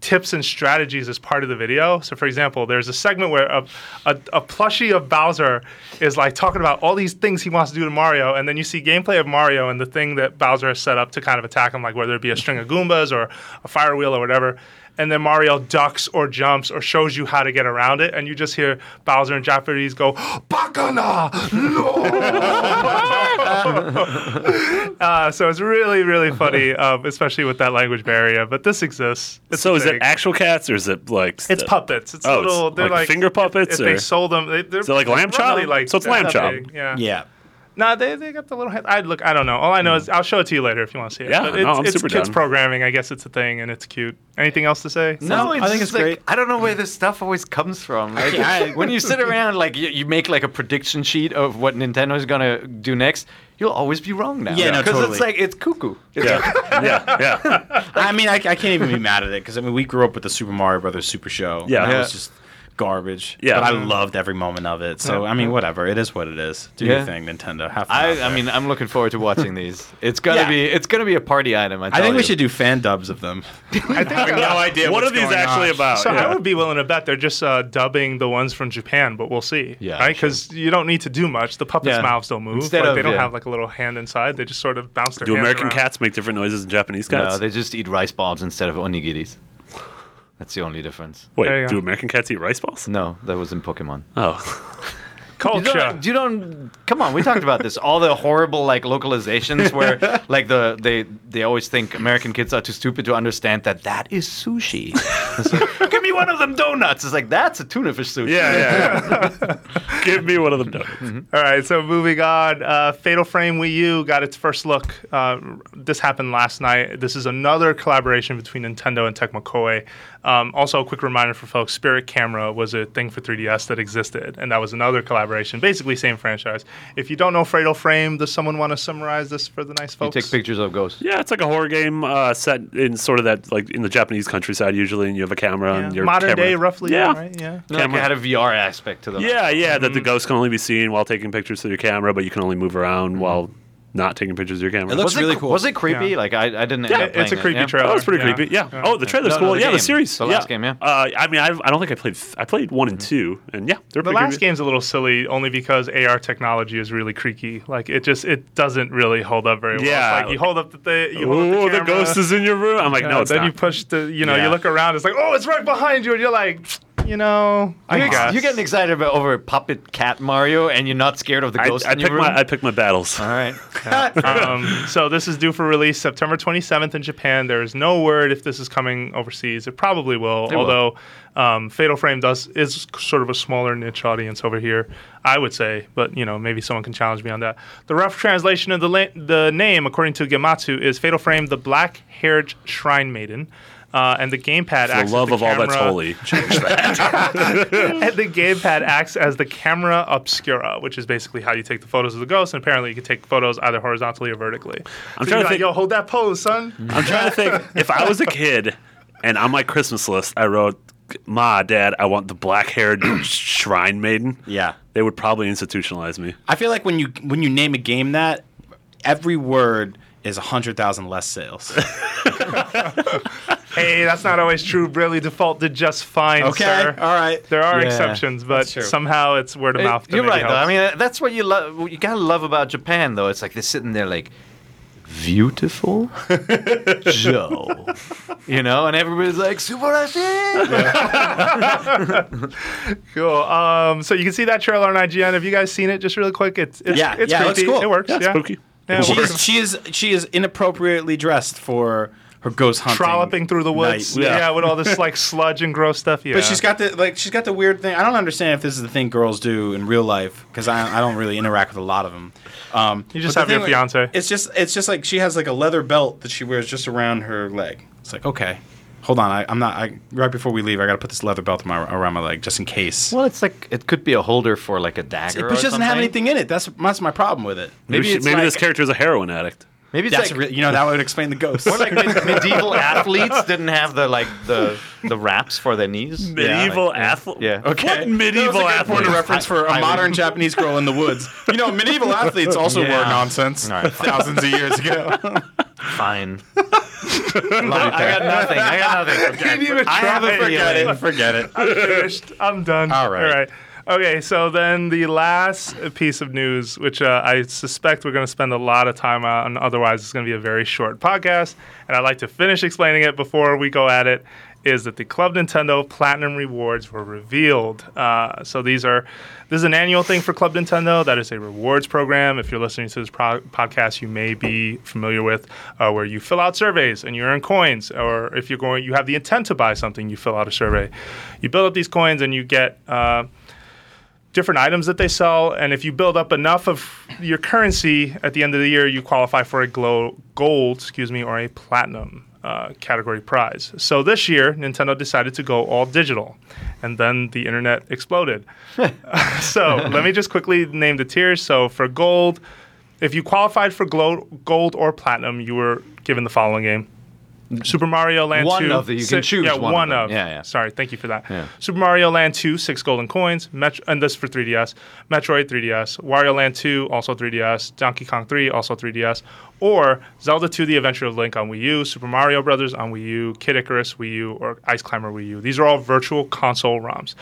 tips and strategies as part of the video. So, for example, there's a segment where a, a, a plushie of Bowser is like talking about all these things he wants to do to Mario, and then you see gameplay of Mario and the thing that Bowser has set up to kind of attack him, like whether it be a string of Goombas or a fire wheel or whatever. And then Mario ducks or jumps or shows you how to get around it, and you just hear Bowser and Japanese go, "Bakana, no!" uh, so it's really, really funny, um, especially with that language barrier. But this exists. It's So is it actual cats or is it like? It's st- puppets. It's Oh, it's little. They're like like, finger puppets, If, if they sold them, they, they're it like lamb chop? probably Like So it's lamb chop. Yeah. Yeah. No, they, they got the little head. I look. I don't know. All I know is hmm. I'll show it to you later if you want to see it. Yeah, But no, it's, I'm it's super kids down. programming. I guess it's a thing and it's cute. Anything else to say? No, I it's think it's like, great. I don't know where this stuff always comes from. Like, Yeah, I- when you sit around, like you, you make like a prediction sheet of what Nintendo is gonna do next, you'll always be wrong now. Yeah, no, because totally. it's like it's cuckoo. It's Yeah, yeah, yeah. I mean, I, I can't even be mad at it because I mean, we grew up with the Super Mario Brothers Super Show. Yeah. and that Yeah. was just garbage. Yeah. but I loved every moment of it. So I mean, whatever. It is what it is. Do Yeah. your thing, Nintendo. Have fun I, I mean, I'm looking forward to watching these. It's gonna Yeah. be it's gonna be a party item. I, I tell think we should do fan dubs of them. I think. I have no idea. What what's are these going actually on. about? So Yeah. I would be willing to bet they're just uh, dubbing the ones from Japan, but we'll see. Yeah, right. sure. Because you don't need to do much. The puppets' Yeah. mouths don't move. Instead like, of- they don't yeah. have like a little hand inside. They just sort of bounce their Do hands American around. cats make different noises than Japanese cats? No, they just eat rice balls instead of onigiris. That's the only difference. Wait, There you do go. American cats eat rice balls? No, that was in Pokemon. Oh, You Culture. don't, you don't. Come on, we talked about this. All the horrible like localizations where like the they they always think American kids are too stupid to understand that that is sushi. It's like, Give me one of them donuts. It's like that's a tuna fish sushi. yeah, yeah. Give me one of them donuts. All right, so moving on. Uh, Fatal Frame Wii U got its first look. Uh, this happened last night. This is another collaboration between Nintendo and Tecmo Koei. Um, also, a quick reminder for folks: Spirit Camera was a thing for 3DS that existed, and that was another collaboration. Basically, same franchise. If you don't know Fatal Frame, does someone want to summarize this for the nice folks? You folks? take pictures of ghosts. Yeah, it's like a horror game uh, set in sort of that, like in the Japanese countryside usually, and you have a camera Yeah. and your Modern camera. day, roughly. Yeah. right? Yeah. Like Camera. it had a VR aspect to them. Yeah, yeah, Mm-hmm. that the ghost can only be seen while taking pictures through your camera, but you can only move around while not taking pictures of your camera. It looks Was really it, cool. Was it creepy? Yeah. Like I, I didn't. Yeah, end up it's a playing it, creepy yeah? trailer. Oh, it's pretty Yeah. creepy. Yeah. Yeah. Oh, the trailer's No, no, cool. the yeah, the series. The yeah. last game, yeah. Uh, I mean, I've, I don't think I played. I played one and two, and yeah, they're The pretty last creepy. game's a little silly, only because AR technology is really creaky. Like it just it doesn't really hold up very well. Yeah. It's like you hold up the thing, you hold Oh, up the, the, ghost is in your room. I'm like, no, it's then not. you push the, you know, Yeah. you look around. It's like, oh, it's right behind you, and you're like, you know, I You're, guess you're getting excited about over puppet cat Mario, and you're not scared of the I, ghost I in your pick my I pick my battles. All right. um, so this is due for release September 27th in Japan. There is no word if this is coming overseas. It probably will, It will. although um, Fatal Frame does is sort of a smaller niche audience over here, I would say. But you know, maybe someone can challenge me on that. The rough translation of the la- the name, according to Gematsu, is Fatal Frame: The Black-Haired Shrine Maiden. Uh, and the gamepad For acts the love as of the all that's camera- holy. Change that. and the gamepad acts as the camera obscura, which is basically how you take the photos of the ghost. And apparently, you can take photos either horizontally or vertically. I'm so trying you're to like, think- Yo, hold that pose, son. I'm trying to think. If I was a kid and on my Christmas list I wrote, "Ma, Dad, I want the black-haired shrine maiden," Yeah. they would probably institutionalize me. I feel like when you when you name a game that, every word is a hundred thousand less sales. Hey, that's not always true. Bravely Default did just fine, Okay, sir. all right. There are Yeah, exceptions, but somehow it's word of mouth. that You're maybe right, though. I mean, that's what you love. What you gotta love about Japan, though. It's like they're sitting there, like Viewtiful Joe, you know, and everybody's like subarashi. cool. Um, so you can see that trailer on IGN. Have you guys seen it? Just really quick. It's, it's Yeah, it's yeah, it looks cool. It works. Yeah, it's yeah. spooky. Yeah, She is, she is she is inappropriately dressed for her ghost hunting. trolloping through the woods. night. Yeah. Yeah. with all this like sludge and gross stuff. Yeah, But she's got the like she's got the weird thing. I don't understand if this is the thing girls do in real life because I, I don't really interact with a lot of them. Um, You just have your thing, like, fiance. It's just it's just like she has like a leather belt that she wears just around her leg. It's like okay, hold on. I, I'm not. I right before we leave, I got to put this leather belt my, around my leg just in case. well, it's like it could be a holder for like a dagger. but or she doesn't have anything in it. That's that's my problem with it. Maybe, Maybe she- maybe like- this character is a heroin addict. Maybe it's That's like re- you know that would explain the ghost. or like mid- medieval athletes didn't have the like the the wraps for their knees. Medieval Like, athlete. Yeah. Okay. What medieval that was a good point athlete? of reference for a I- modern Japanese girl in the woods. You know, medieval athletes also Yeah. wore nonsense All right, fine. thousands of years ago. Fine. I got nothing. I got nothing. Can't even I have a try. feeling. Forget it. I'm finished. I'm done. All right. All right. Okay, so then the last piece of news, which uh, I suspect we're going to spend a lot of time on, otherwise it's going to be a very short podcast, and I'd like to finish explaining it before we go at it, is that the Club Nintendo Platinum Rewards were revealed. Uh, so these are, this is an annual thing for Club Nintendo. That is a rewards program. If you're listening to this pro- podcast, you may be familiar with uh, where you fill out surveys and you earn coins, or if you're going, you have the intent to buy something, you fill out a survey. You build up these coins and you get. Different items that they sell, and if you build up enough of your currency at the end of the year, you qualify for a glow, gold, excuse me, or a platinum uh, category prize. So this year, Nintendo decided to go all digital, and then the internet exploded. so let me just quickly name the tiers. So for gold, if you qualified for glo- gold or platinum, you were given the following game. Super Mario Land One 2. of the- you can choose yeah, one of one them. of. Yeah, yeah. Sorry, thank you for that. Yeah. Super Mario Land 2, six golden coins, Met- and this for 3DS. Metroid 3DS, Wario Land 2, also 3DS, Donkey Kong 3, also 3DS, or Zelda 2: The Adventure of Link on Wii U, Super Mario Brothers on Wii U, Kid Icarus Wii U, or Ice Climber Wii U. These are all virtual console ROMs.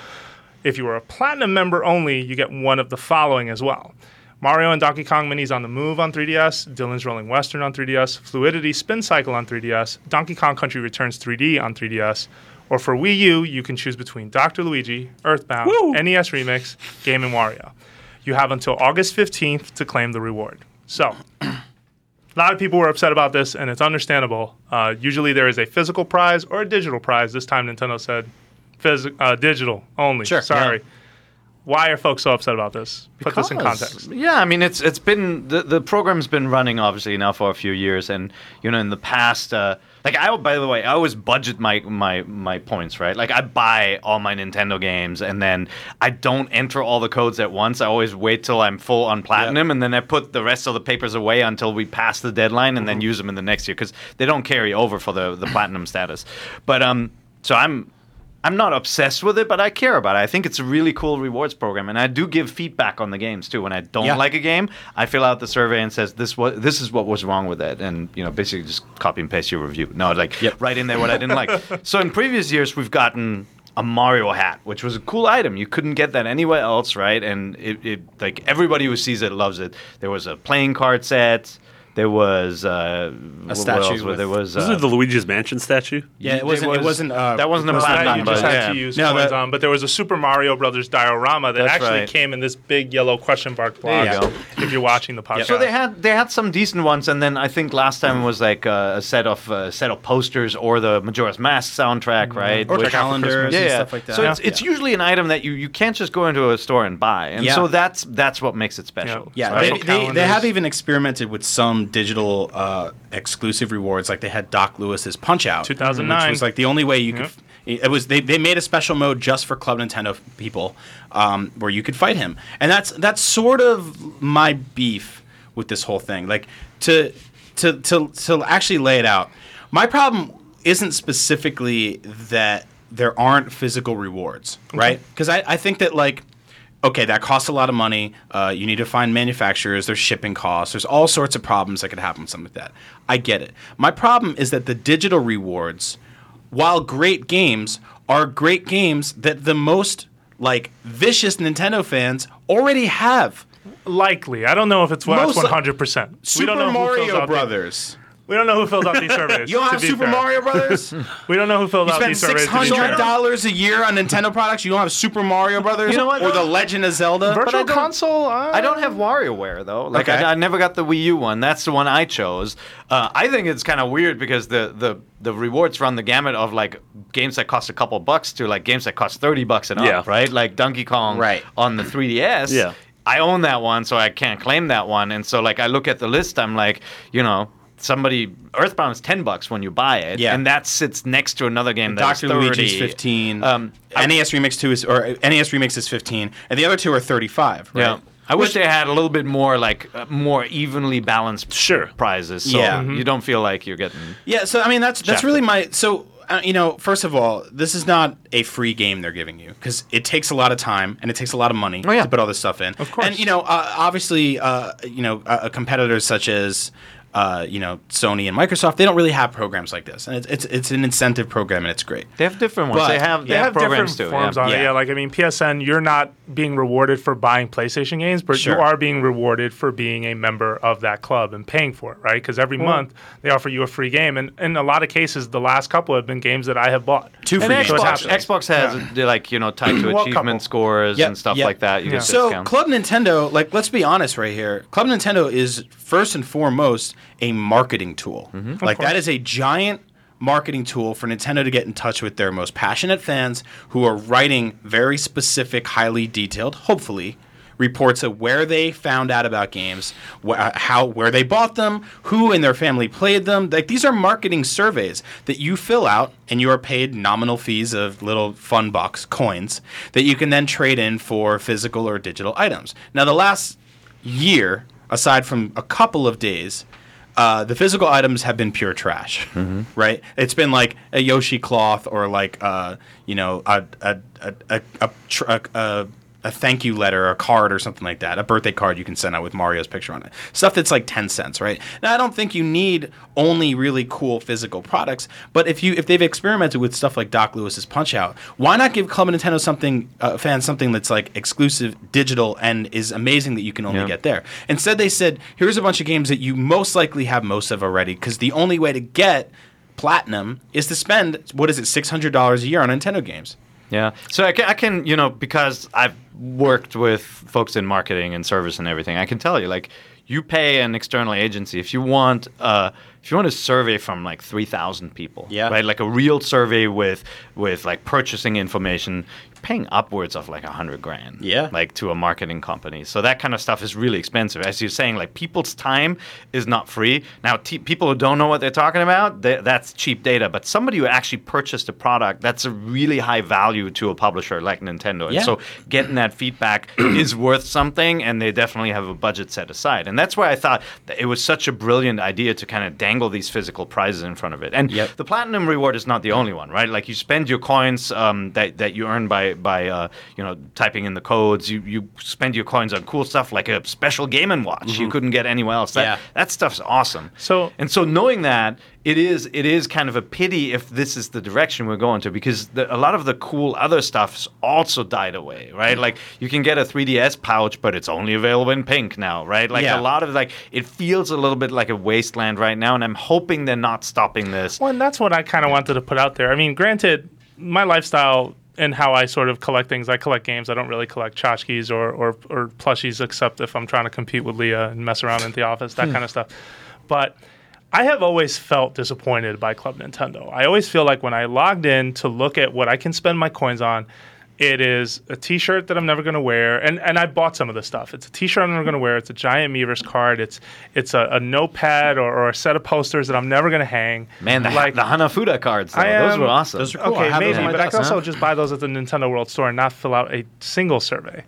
If you are a platinum member only, you get one of the following as well. Mario and Donkey Kong Minis on the Move on 3DS, Dillon's Rolling Western on 3DS, Fluidity Spin Cycle on 3DS, Donkey Kong Country Returns 3D on 3DS, or for Wii U, you can choose between Dr. Luigi, Earthbound, NES Remix, Game and Wario. You have until August 15th to claim the reward. So, a lot of people were upset about this, and it's understandable. Uh, usually there is a physical prize or a digital prize. This time Nintendo said phys- uh, digital only. Sure, Sorry. yeah. Why are folks so upset about this? Put this in context. Yeah, I mean it's it's been the the program's been running obviously now for a few years, and you know in the past, uh, like I by the way, I always budget my my my points right. Like I buy all my Nintendo games, and then I don't enter all the codes at once. I always wait till I'm full on platinum, and then I put the rest of the papers away until we pass the deadline, and then use them in the next year because they don't carry over for the the platinum status. But um, so I'm I'm not obsessed with it, but I care about it. I think it's a really cool rewards program, and I do give feedback on the games too. When I don't Yeah. like a game, I fill out the survey and says this what this is what was wrong with it, and you know basically just copy and paste your review. No, like Yep. write in there what I didn't like. So in previous years, we've gotten a Mario hat, which was a cool item. You couldn't get that anywhere else, right? And it, it like everybody who sees it loves it. There was a playing card set. There was uh, what statue with- There was This uh, is the Luigi's Mansion statue. Yeah, it It wasn't. it was- wasn't. Uh, that wasn't a it platinum, you just had yeah. to use No, coins that- on, but there was a Super Mario Brothers diorama that actually right. came in this big yellow question mark There you box. If you're watching the podcast, So they had they had some decent ones, and then I think last time was like uh, a set of uh, set of posters or the Majora's Mask soundtrack, right? Or Which- calendars yeah, and yeah. stuff like that. So it's, Yeah. it's usually an item that you, you can't just go into a store and buy, and Yeah. so that's that's what makes it special. Yeah, Special they, they, they have even experimented with some digital uh, exclusive rewards. Like they had Doc Louis's Punch Out, 2009. which was like the only way you could. It was they, they made a special mode just for Club Nintendo people, um, where you could fight him, and that's that's sort of my beef with this whole thing. Like to to to to actually lay it out. My problem isn't specifically that there aren't physical rewards, right? Because I, I think that like okay, that costs a lot of money. Uh, you need to find manufacturers. There's shipping costs. There's all sorts of problems that could happen with something like that. I get it. My problem is that the digital rewards, while great games, are great games that the most like vicious Nintendo fans already have. likely. I don't know if it's well, Most- one hundred percent. We Super don't know who fills Mario Brothers. We don't know who fills out these surveys. You don't have Super fair. Mario Brothers? We don't know who fills You out these surveys. six to be hundred fair. dollars a year on Nintendo products. You don't have Super Mario Brothers You know what, or the Legend of Zelda. Virtual I console. Uh, I don't have WarioWare though. Like Okay. I, I never got the Wii U one. That's the one I chose. Uh, I think it's kind of weird because the, the the rewards run the gamut of like games that cost a couple bucks to like games that cost thirty bucks and Yeah. up, right? Like Donkey Kong Right. on the 3DS. Yeah. I own that one, so I can't claim that one. And so like I look at the list, I'm like, you know. Somebody Earthbound is ten bucks when you buy it, Yeah. and that sits next to another game that's Dr. 30. Luigi's 15. Um, I- NES Remix 2 is or NES Remix is 15 and the other two are 35, right? Yeah. I wish they had a little bit more like uh, more evenly balanced Sure. prizes. So Yeah. you don't feel like you're getting Yeah, so I mean that's that's Shafted. really my so uh, you know, first of all, this is not a free game they're giving you because it takes a lot of time and it takes a lot of money Oh, yeah. to put all this stuff in. Of course. and you know, uh, obviously, uh, you know, uh, competitors such as uh, you know, Sony and Microsoft, they don't really have programs like this, and it's it's, it's an incentive program, and it's great. They have different ones. But they have they, They have, have programs different too. forms yeah. on it. Yeah. Yeah, like I mean, PSN, you're not being rewarded for buying PlayStation games, but Sure. you are being rewarded for being a member of that club and paying for it, right? Because every month they offer you a free game, and in a lot of cases, the last couple have been games that I have bought. Two And free games. Xbox, actually. Xbox has they're like you know tied to Well, achievement scores Yep, and stuff yep. like that. You Yeah. get So discounts. Club Nintendo, like let's be honest right here. Club Nintendo is first and foremost a marketing tool. Like that is a giant marketing tool for Nintendo to get in touch with their most passionate fans who are writing very specific, highly detailed, hopefully, reports of where they found out about games, wh- uh, how where they bought them, who in their family played them. Like these are marketing surveys that you fill out and you are paid nominal fees of little fun bucks, coins that you can then trade in for physical or digital items. Now the last year, aside from a couple of days, uh, the physical items have been pure trash, right? It's been like a Yoshi cloth or like uh, you know a a a a, a, tr- a, a thank you letter, a card, or something like that. A birthday card you can send out with Mario's picture on it. Stuff that's like ten cents, right? Now I don't think you need only really cool physical products, but if you if they've experimented with stuff like Doc Louis's Punch Out, why not give Club Nintendo something uh, fans something that's like exclusive, digital, and is amazing that you can only Yeah. get there? Instead, they said, here's a bunch of games that you most likely have most of already, because the only way to get platinum is to spend what is it, six hundred dollars a year on Nintendo games. Yeah. So I can, I can, you know, because I've worked with folks in marketing and service and everything, I can tell you, like, you pay an external agency if you want, if you want a survey from like three thousand people, Yeah. right, like a real survey with with like purchasing information, you're paying upwards of like a hundred grand, Yeah. like to a marketing company. So that kind of stuff is really expensive. As you're saying, like people's time is not free. Now, t- people who don't know what they're talking about, they, that's cheap data. But somebody who actually purchased a product, that's a really high value to a publisher like Nintendo. And Yeah. so getting that feedback is worth something, and they definitely have a budget set aside. And that's why I thought that it was such a brilliant idea to kind of dangle these physical prizes in front of it. And Yep. the platinum reward is not the only one, right? Like you spend your coins um, that that you earn by by uh, you know typing in the codes. You you spend your coins on cool stuff like a special Game and Watch you couldn't get anywhere else. That Yeah. that stuff's awesome. So- and so knowing that it is it is kind of a pity if this is the direction we're going to because the, a lot of the cool other stuff's also died away, right? Like you can get a 3DS pouch, but it's only available in pink now, right? Like Yeah. a lot of like it feels a little bit like a wasteland right now, and I'm hoping they're not stopping this. Well, and that's what I kind of wanted to put out there. I mean, granted, my lifestyle and how I sort of collect things, I collect games. I don't really collect tchotchkes or, or, or plushies, except if I'm trying to compete with Leah and mess around in the office, that hmm. kind of stuff. But I have always felt disappointed by Club Nintendo. I always feel like when I logged in to look at what I can spend my coins on, it is a T-shirt that I'm never going to wear, and and I bought some of this stuff. It's a T-shirt I'm never going to wear. It's a giant Miiverse card. It's it's a, a notepad or, or a set of posters that I'm never going to hang. Man, the, like the Hanafuda cards, though, I those am- were awesome. those are cool. Okay, have those maybe, on my but I desk, can also just buy those at the Nintendo World Store and not fill out a single survey.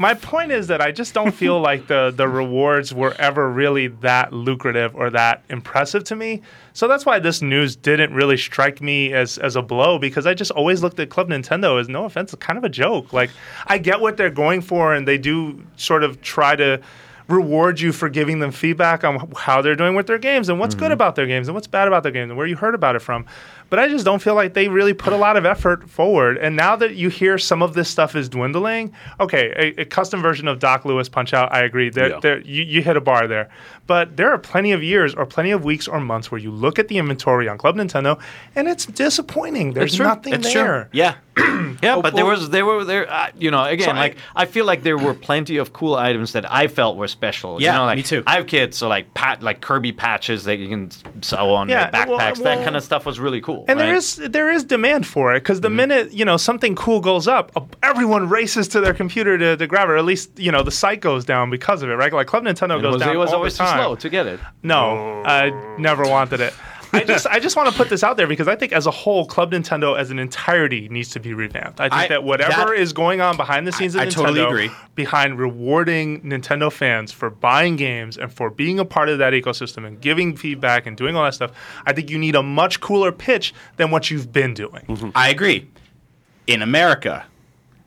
My point is that I just don't feel like the the rewards were ever really that lucrative or that impressive to me. So that's why this news didn't really strike me as as a blow because I just always looked at Club Nintendo as no offense, kind of a joke. Like I get what they're going for and they do sort of try to reward you for giving them feedback on how they're doing with their games and what's good about their games and what's bad about their games and where you heard about it from. But I just don't feel like they really put a lot of effort forward. And now that you hear some of this stuff is dwindling, okay, a, a custom version of Doc Louis Punch Out, I agree. There, Yeah. there, you, you hit a bar there. But there are plenty of years or plenty of weeks or months where you look at the inventory on Club Nintendo and it's disappointing. There's nothing It's there. true. Yeah. Yeah, Oh, but there was there were there uh, you know again So I- like I feel like there were plenty of cool items that I felt were special. Yeah, you know, like, me too. I have kids, so like pat like Kirby patches that you can sew on Yeah, their well- backpacks. well- that kind of stuff was really cool. And there right? is there is demand for it because the mm-hmm. minute you know something cool goes up, everyone races to their computer to, to grab it. Or at least you know the site goes down because of it, right? Like Club Nintendo And goes Jose down It was all always the too slow to get it. No, I never wanted it. I just I just want to put this out there because I think as a whole, Club Nintendo as an entirety needs to be revamped. I think I- that whatever that- is going on behind the scenes I- of I Nintendo, totally agree. behind rewarding Nintendo fans for buying games and for being a part of that ecosystem and giving feedback and doing all that stuff, I think you need a much cooler pitch than what you've been doing. Mm-hmm. I agree. In America,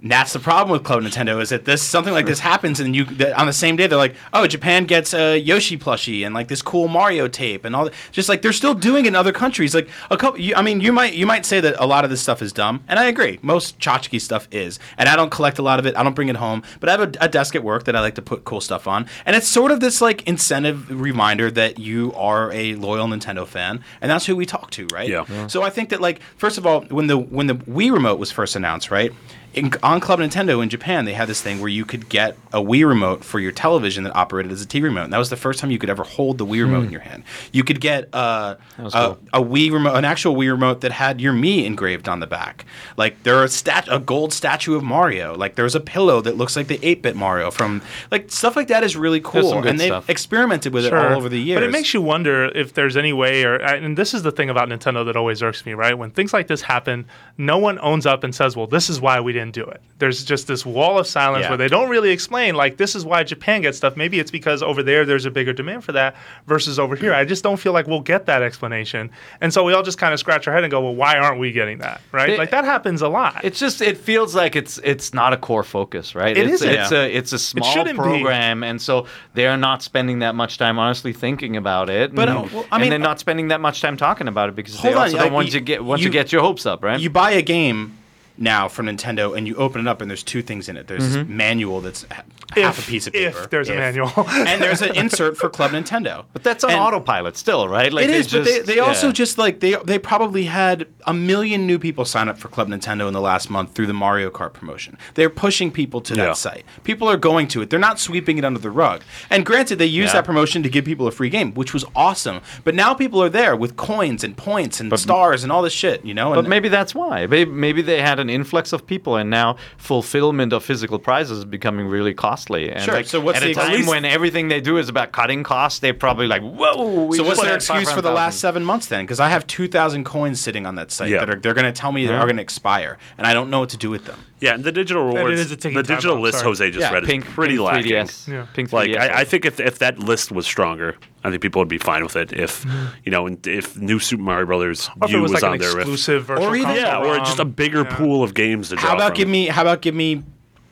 And that's the problem with Club Nintendo is that this something like this happens and you on the same day they're like, oh, Japan gets a Yoshi plushie and like this cool Mario tape and all. that. Just like they're still doing it in other countries. Like a couple, you, I mean, you might you might say that a lot of this stuff is dumb, and I agree. Most tchotchke stuff is, and I don't collect a lot of it. I don't bring it home, but I have a, a desk at work that I like to put cool stuff on, and it's sort of this like incentive reminder that you are a loyal Nintendo fan, and that's who we talk to, right? Yeah. Yeah. So I think that like first of all, when the when the Wii remote was first announced, right? In, on Club Nintendo in Japan, they had this thing where you could get a Wii remote for your television that operated as a TV remote. And that was the first time you could ever hold the Wii remote in your hand. You could get uh, was a, cool. a Wii remote, an actual Wii remote that had your Mii engraved on the back. Like there are a stat, a gold statue of Mario. Like there's a pillow that looks like the 8-bit Mario from like stuff like that is really cool. some good And they've stuff. experimented with it all over the years. But it makes you wonder if there's any way, or and this is the thing about Nintendo that always irks me, right? When things like this happen, no one owns up and says, "Well, this is why we didn't do it." There's just this wall of silence Yeah. where they don't really explain, like, this is why Japan gets stuff. Maybe it's because over there there's a bigger demand for that versus over here. I just don't feel like we'll get that explanation, and so we all just kind of scratch our head and go, "Well, why aren't we getting that?" Right? It- like that happens a lot. It's just it feels like it's it's not a core focus, right? It it's, isn't. It's a it's a small shouldn't be. program, and so they're not spending that much time honestly thinking about it. But, and, uh, well, I and mean, they're not spending that much time talking about it because Hold they also like, don't want you- to get want you- to get your hopes up, right? You buy a game now for Nintendo and you open it up and there's two things in it. There's this mm-hmm. manual that's h- half If- a piece of paper. if paper. there's a manual. and there's an insert for Club Nintendo. but that's on And- autopilot still, right? Like it they is, but they, just- they also just like they they probably had a million new people sign up for Club Nintendo in the last month through the Mario Kart promotion. They're pushing people to Yeah. that site. People are going to it. They're not sweeping it under the rug. And granted, they used Yeah. that promotion to give people a free game, which was awesome. But now people are there with coins and points and stars and all this shit. You know, But maybe that's why. Maybe, maybe they had an influx of people, and now fulfillment of physical prizes is becoming really costly. And Sure, like, so what's at the a time when everything they do is about cutting costs, they're probably like, "Whoa!" we So what's their excuse for the 500,000." last seven months then? Because I have two thousand coins sitting on that site Yeah. that are they're going to tell me they are going to expire, and I don't know what to do with them. Yeah, and the digital it rewards, is a ticking the time digital bomb, list sorry. Jose just Yeah, read pink, is pretty pink lacking. 3DS. Yeah. Pink Like 3DS. I, I think if if that list was stronger, I think people would be fine with it. If mm-hmm. you know, and if New Super Mario Brothers or if U it was like on an there, if, exclusive virtual Or even- yeah, or just a bigger Yeah. pool of games to draw How about from. give me how about give me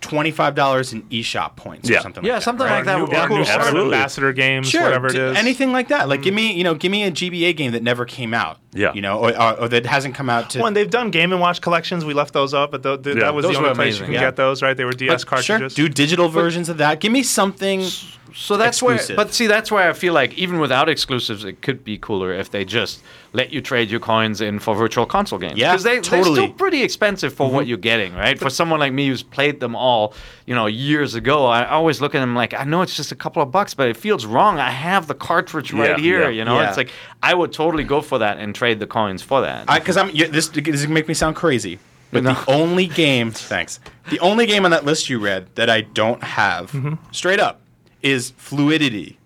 twenty five dollars in eShop points or something Yeah, like that. something right? like that New, would be or cool. new sort of Absolutely. ambassador games, Sure, whatever it d- is. anything like that. Like give mm-hmm. me, you know, give me a GBA game that never came out. Yeah. you know, or, or, or that hasn't come out to. Well, and they've done Game and Watch collections. We left those up, but the, the, Yeah. that was Those the only place amazing, you can yeah. get those, right? They were DS But sure, cartridges. do digital versions of that. Give me something. So that's exclusive. where, but see, that's where I feel like even without exclusives, it could be cooler if they just let you trade your coins in for virtual console games. Yeah, because they, they're still pretty expensive for what you're getting, right? For someone like me who's played them all, you know, years ago, I always look at them like I know it's just a couple of bucks, but it feels wrong. I have the cartridge right Yeah, here, yeah. you know. Yeah. It's like I would totally go for that and trade the coins for that. Because I'm this, this is gonna make me sound crazy, but No. the only game, thanks, the only game on that list you read that I don't have, Mm-hmm. straight up, is Fluidity.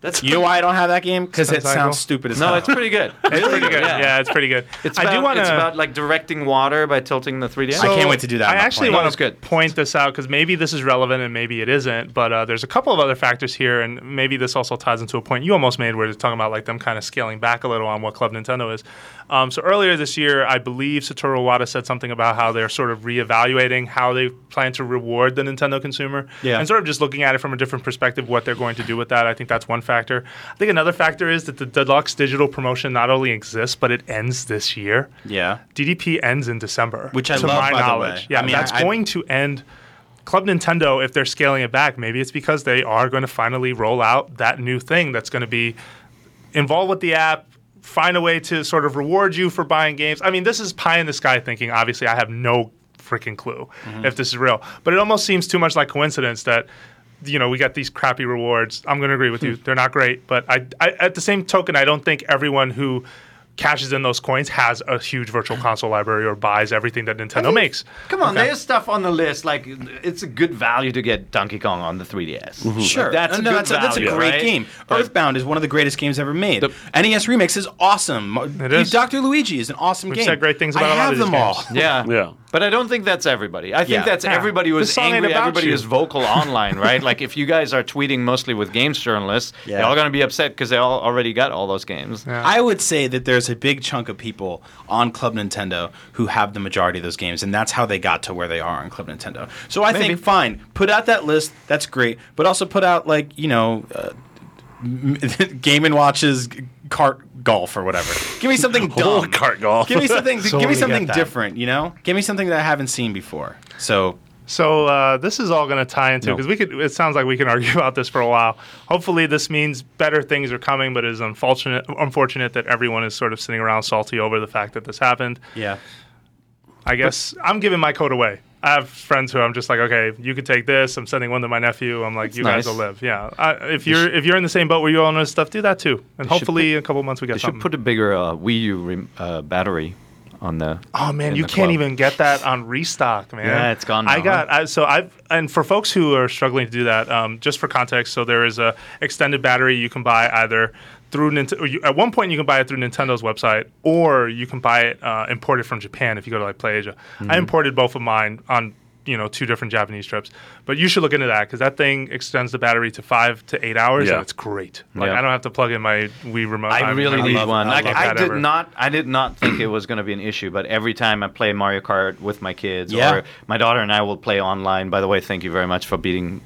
that's You know why I don't have that game? Because it Sounds sounds stupid as no, hell. it's pretty good. it's pretty good. Yeah. Yeah. it's pretty good. It's I about, do want to. it's about like directing water by tilting the 3DS. I can't wait to do that I actually want to point this out because maybe this is relevant and maybe it isn't. But uh, there's a couple of other factors here, and maybe this also ties into a point you almost made, where you're talking about like them kind of scaling back a little on what Club Nintendo is. Um, so earlier this year, I believe Satoru Iwata said something about how they're sort of reevaluating how they plan to reward the Nintendo consumer, Yeah. and sort of just looking at it from a different perspective, what they're going to do with that. I think that's one factor. I think another factor is that the deluxe digital promotion not only exists, but it ends this year. yeah. DDP ends in December, Which I to love, my knowledge. Yeah, I mean, that's I- going to end. Club Nintendo, if they're scaling it back, maybe it's because they are going to finally roll out that new thing that's going to be involved with the app. Find a way to sort of reward you for buying games. I mean, this is pie in the sky thinking. Obviously, I have no freaking clue Mm-hmm. if this is real, but it almost seems too much like coincidence that you know we got these crappy rewards. I'm going to agree with Hmm. you; they're not great, but I, I, at the same token, I don't think everyone who cashes in those coins has a huge virtual console library or buys everything that Nintendo makes. Come on, Okay. there's stuff on the list like it's a good value to get Donkey Kong on the 3DS. Mm-hmm. Sure, Like, that's a no, good that's, a, that's a great right? game. But- Earthbound is one of the greatest games ever made. The- NES Remix is awesome. It is. Dr. Luigi is an awesome We've game. said great things about I a lot have of these them all. Yeah. Yeah. But I don't think that's everybody. I think Yeah. that's Yeah. everybody who's This song ain't angry. about Everybody you. is vocal online, right? like if you guys are tweeting mostly with games journalists, Yeah. they're all going to be upset because they all already got all those games. Yeah. I would say that there's a big chunk of people on Club Nintendo who have the majority of those games, and that's how they got to where they are on Club Nintendo. So I Maybe. think fine, put out that list. That's great, but also put out like you know. Uh, Game and Watches cart golf or whatever. Give me something dumb. cart golf. Give me something. give me something different. You know. Give me something that I haven't seen before. So So uh, this is all going to tie into No. because we could. It sounds like we can argue about this for a while. Hopefully, this means better things are coming, but it is unfortunate. Unfortunate that everyone is sort of sitting around salty over the fact that this happened. yeah. I guess I'm giving my code away. I have friends who I'm just like, okay, you can take this. I'm sending one to my nephew. I'm like, you guys nice. will live. Yeah. I, if you're if you're in the same boat where you own this stuff, do that too. And hopefully, in a couple months we get They something. should put a bigger uh, Wii U rem- uh, battery on the. Oh man, you can't club. even get that on restock, man. Yeah, it's gone I now, got I, so I've and for folks who are struggling to do that, um, just for context, so there is a extended battery you can buy either through Nintendo. At one point, you can buy it through Nintendo's website, or you can buy it uh, imported from Japan if you go to like PlayAsia. Mm-hmm. I imported both of mine on you know two different Japanese trips, but you should look into that because that thing extends the battery to five to eight hours, Yeah. and it's great. Like Yeah. I don't have to plug in my Wii remote. I I'm- really I need love- one. I Like I did ever. not, I did not think it was going to be an issue. But every time I play Mario Kart with my kids, Yeah. or my daughter and I will play online. By the way, thank you very much for beating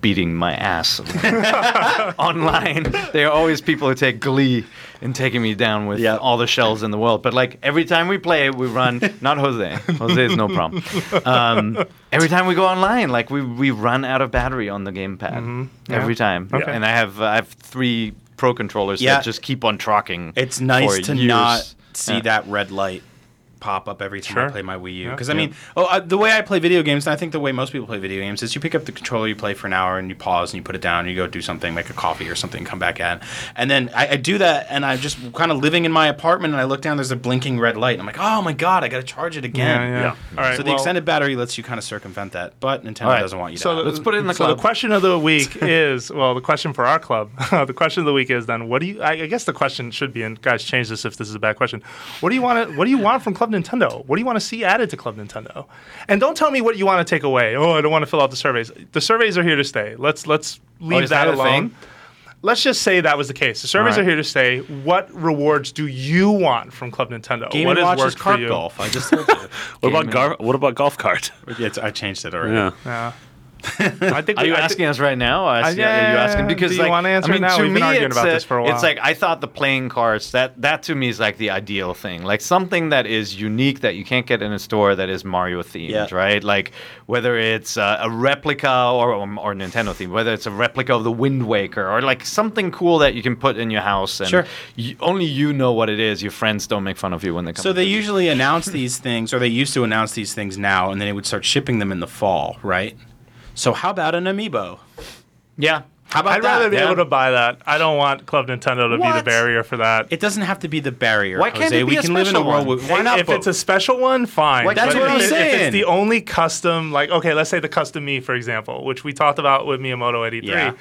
beating my ass online. There are always people who take glee in taking me down with Yeah. all the shells in the world. But like every time we play, we run. Not Jose. Jose is no problem. Um, every time we go online, like we we run out of battery on the gamepad Mm-hmm. Yeah. every time. Okay. And I have uh, I have three pro controllers Yeah. that just keep on trucking. It's nice to years. not see Yeah. that red light pop up every time I play my Wii U. Yeah. Because I mean, oh, uh, the way I play video games, and I think the way most people play video games, is you pick up the controller, you play for an hour, and you pause and you put it down, and you go do something, make a coffee or something, come back at, and then I, I do that, and I'm just kind of living in my apartment, and I look down, there's a blinking red light, and I'm like, oh my god, I got to charge it again. Yeah, yeah. Yeah. All right. so the well- extended battery lets you kind of circumvent that, but Nintendo All right. doesn't want you to. So have. Let's put it in the so club. the question of the week is well, the question for our club. the question of the week is then what do you? I, I guess the question should be, and guys, change this if this is a bad question. What do you want to? What do you want from Club Nintendo? What do you want to see added to Club Nintendo? And don't tell me what you want to take away. Oh, I don't want to fill out the surveys. The surveys are here to stay. Let's let's oh, leave Oh, that, that alone. thing? Let's just say that was the case. The surveys All right. are here to stay. What rewards do you want from Club Nintendo? Game what and has Watch is worked for you? golf. I just told you. What about Game gar- what about golf cart? Yeah, I changed it already. Yeah. Yeah. I think Are we- you I asking us right now? Ask- yeah, are you asking because like wanna answer I mean, now? to We've been me, arguing it's about a- this for a while. It's like I thought the playing cards that that to me is like the ideal thing, like something that is unique that you can't get in a store that is Mario themed, Yeah. right? Like whether it's uh, a replica or or Nintendo themed, whether it's a replica of the Wind Waker or like something cool that you can put in your house and Sure. you, only you know what it is. Your friends don't make fun of you when they come. So they usually announce these things, or they used to announce these things now, and then they would start shipping them in the fall, right? So how about an amiibo? yeah. How about I'd that? rather be Yeah. able to buy that. I don't want Club Nintendo to be the barrier for that. It doesn't have to be the barrier. Why can't Jose. it be we a can live in a special world one? with why not if both? it's a special one, fine. Why That's But what if I'm it- If it's the only custom, like okay, let's say the custom Mii, for example, which we talked about with Miyamoto at E3. Yeah.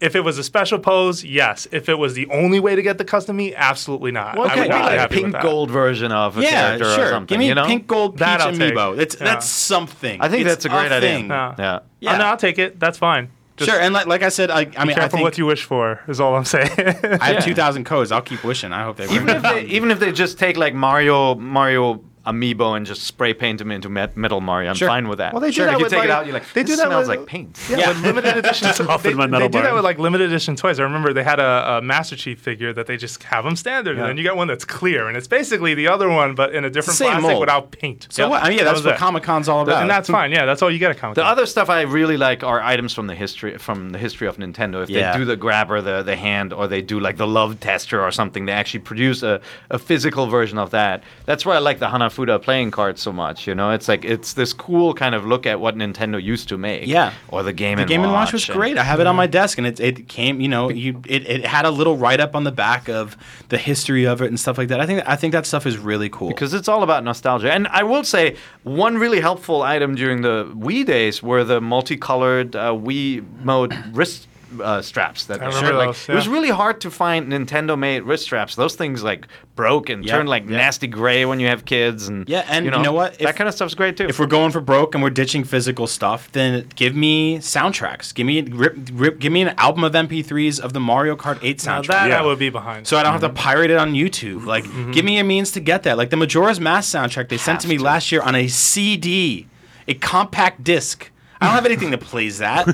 If it was a special pose, yes. If it was the only way to get the custom Mii, absolutely not. Well, I okay, would not be like a pink gold version of a yeah, character or sure. something. Give me you know? pink gold peach That I'll take. amiibo. That's Yeah. that's something. I think It's that's a great idea. thing. Yeah. Yeah. Oh, yeah. I mean, I'll take it. That's fine. Just Sure, and like, like I said, I, I be mean, I careful think what you wish for. Is all I'm saying. I have Yeah. two thousand codes. I'll keep wishing. I hope they even if they even if they just take like Mario Mario amiibo and just spray paint them into met- metal Mario, I'm Sure. fine with that. Well, they do sure. that if you with, take it out, you're like they do that smells with- like paint. Yeah, Yeah. limited edition. Soften they, my metal they do that with like limited edition toys. I remember they had a, a Master Chief figure that they just have them standard, Yeah. and then you got one that's clear, and it's basically the other one, but in a different same plastic mold. without paint. So what? I mean, yeah, that's was what it. Comic Con's all about. and that's fine. Yeah, that's all you get at Comic Con. The other stuff I really like are items from the history from the history of Nintendo. If Yeah. they do the grabber, the the hand, or they do like the love tester or something, they actually produce a, a physical version of that. That's why I like the Hanafuda playing cards so much. You know, it's like it's this cool kind of look at what Nintendo used to make. Yeah. Or the Game The and Game and Watch Watch was great. I have it on my desk, and it, it came. You know, you it, it had a little write up on the back of the history of it and stuff like that. I think I think that stuff is really cool. because it's all about nostalgia. And I will say one really helpful item during the Wii days were the multicolored uh, Wii mode wrist uh, straps that I they remember shared. Like, those, It was really hard to find Nintendo-made wrist straps. Those things like broke and Yeah, turned like yeah. nasty gray when you have kids, and Yeah, and you know what? that kind of stuff's great too. If we're going for broke and we're ditching physical stuff, then give me soundtracks. Give me rip, rip, give me an album of MP3s of the Mario Kart 8 Now soundtrack. that Yeah. I would be behind. so I don't have to pirate it on YouTube. Like, give me a means to get that. Like the Majora's Mask soundtrack they sent to me to. last year on a CD, a compact disc. I don't have anything that plays that.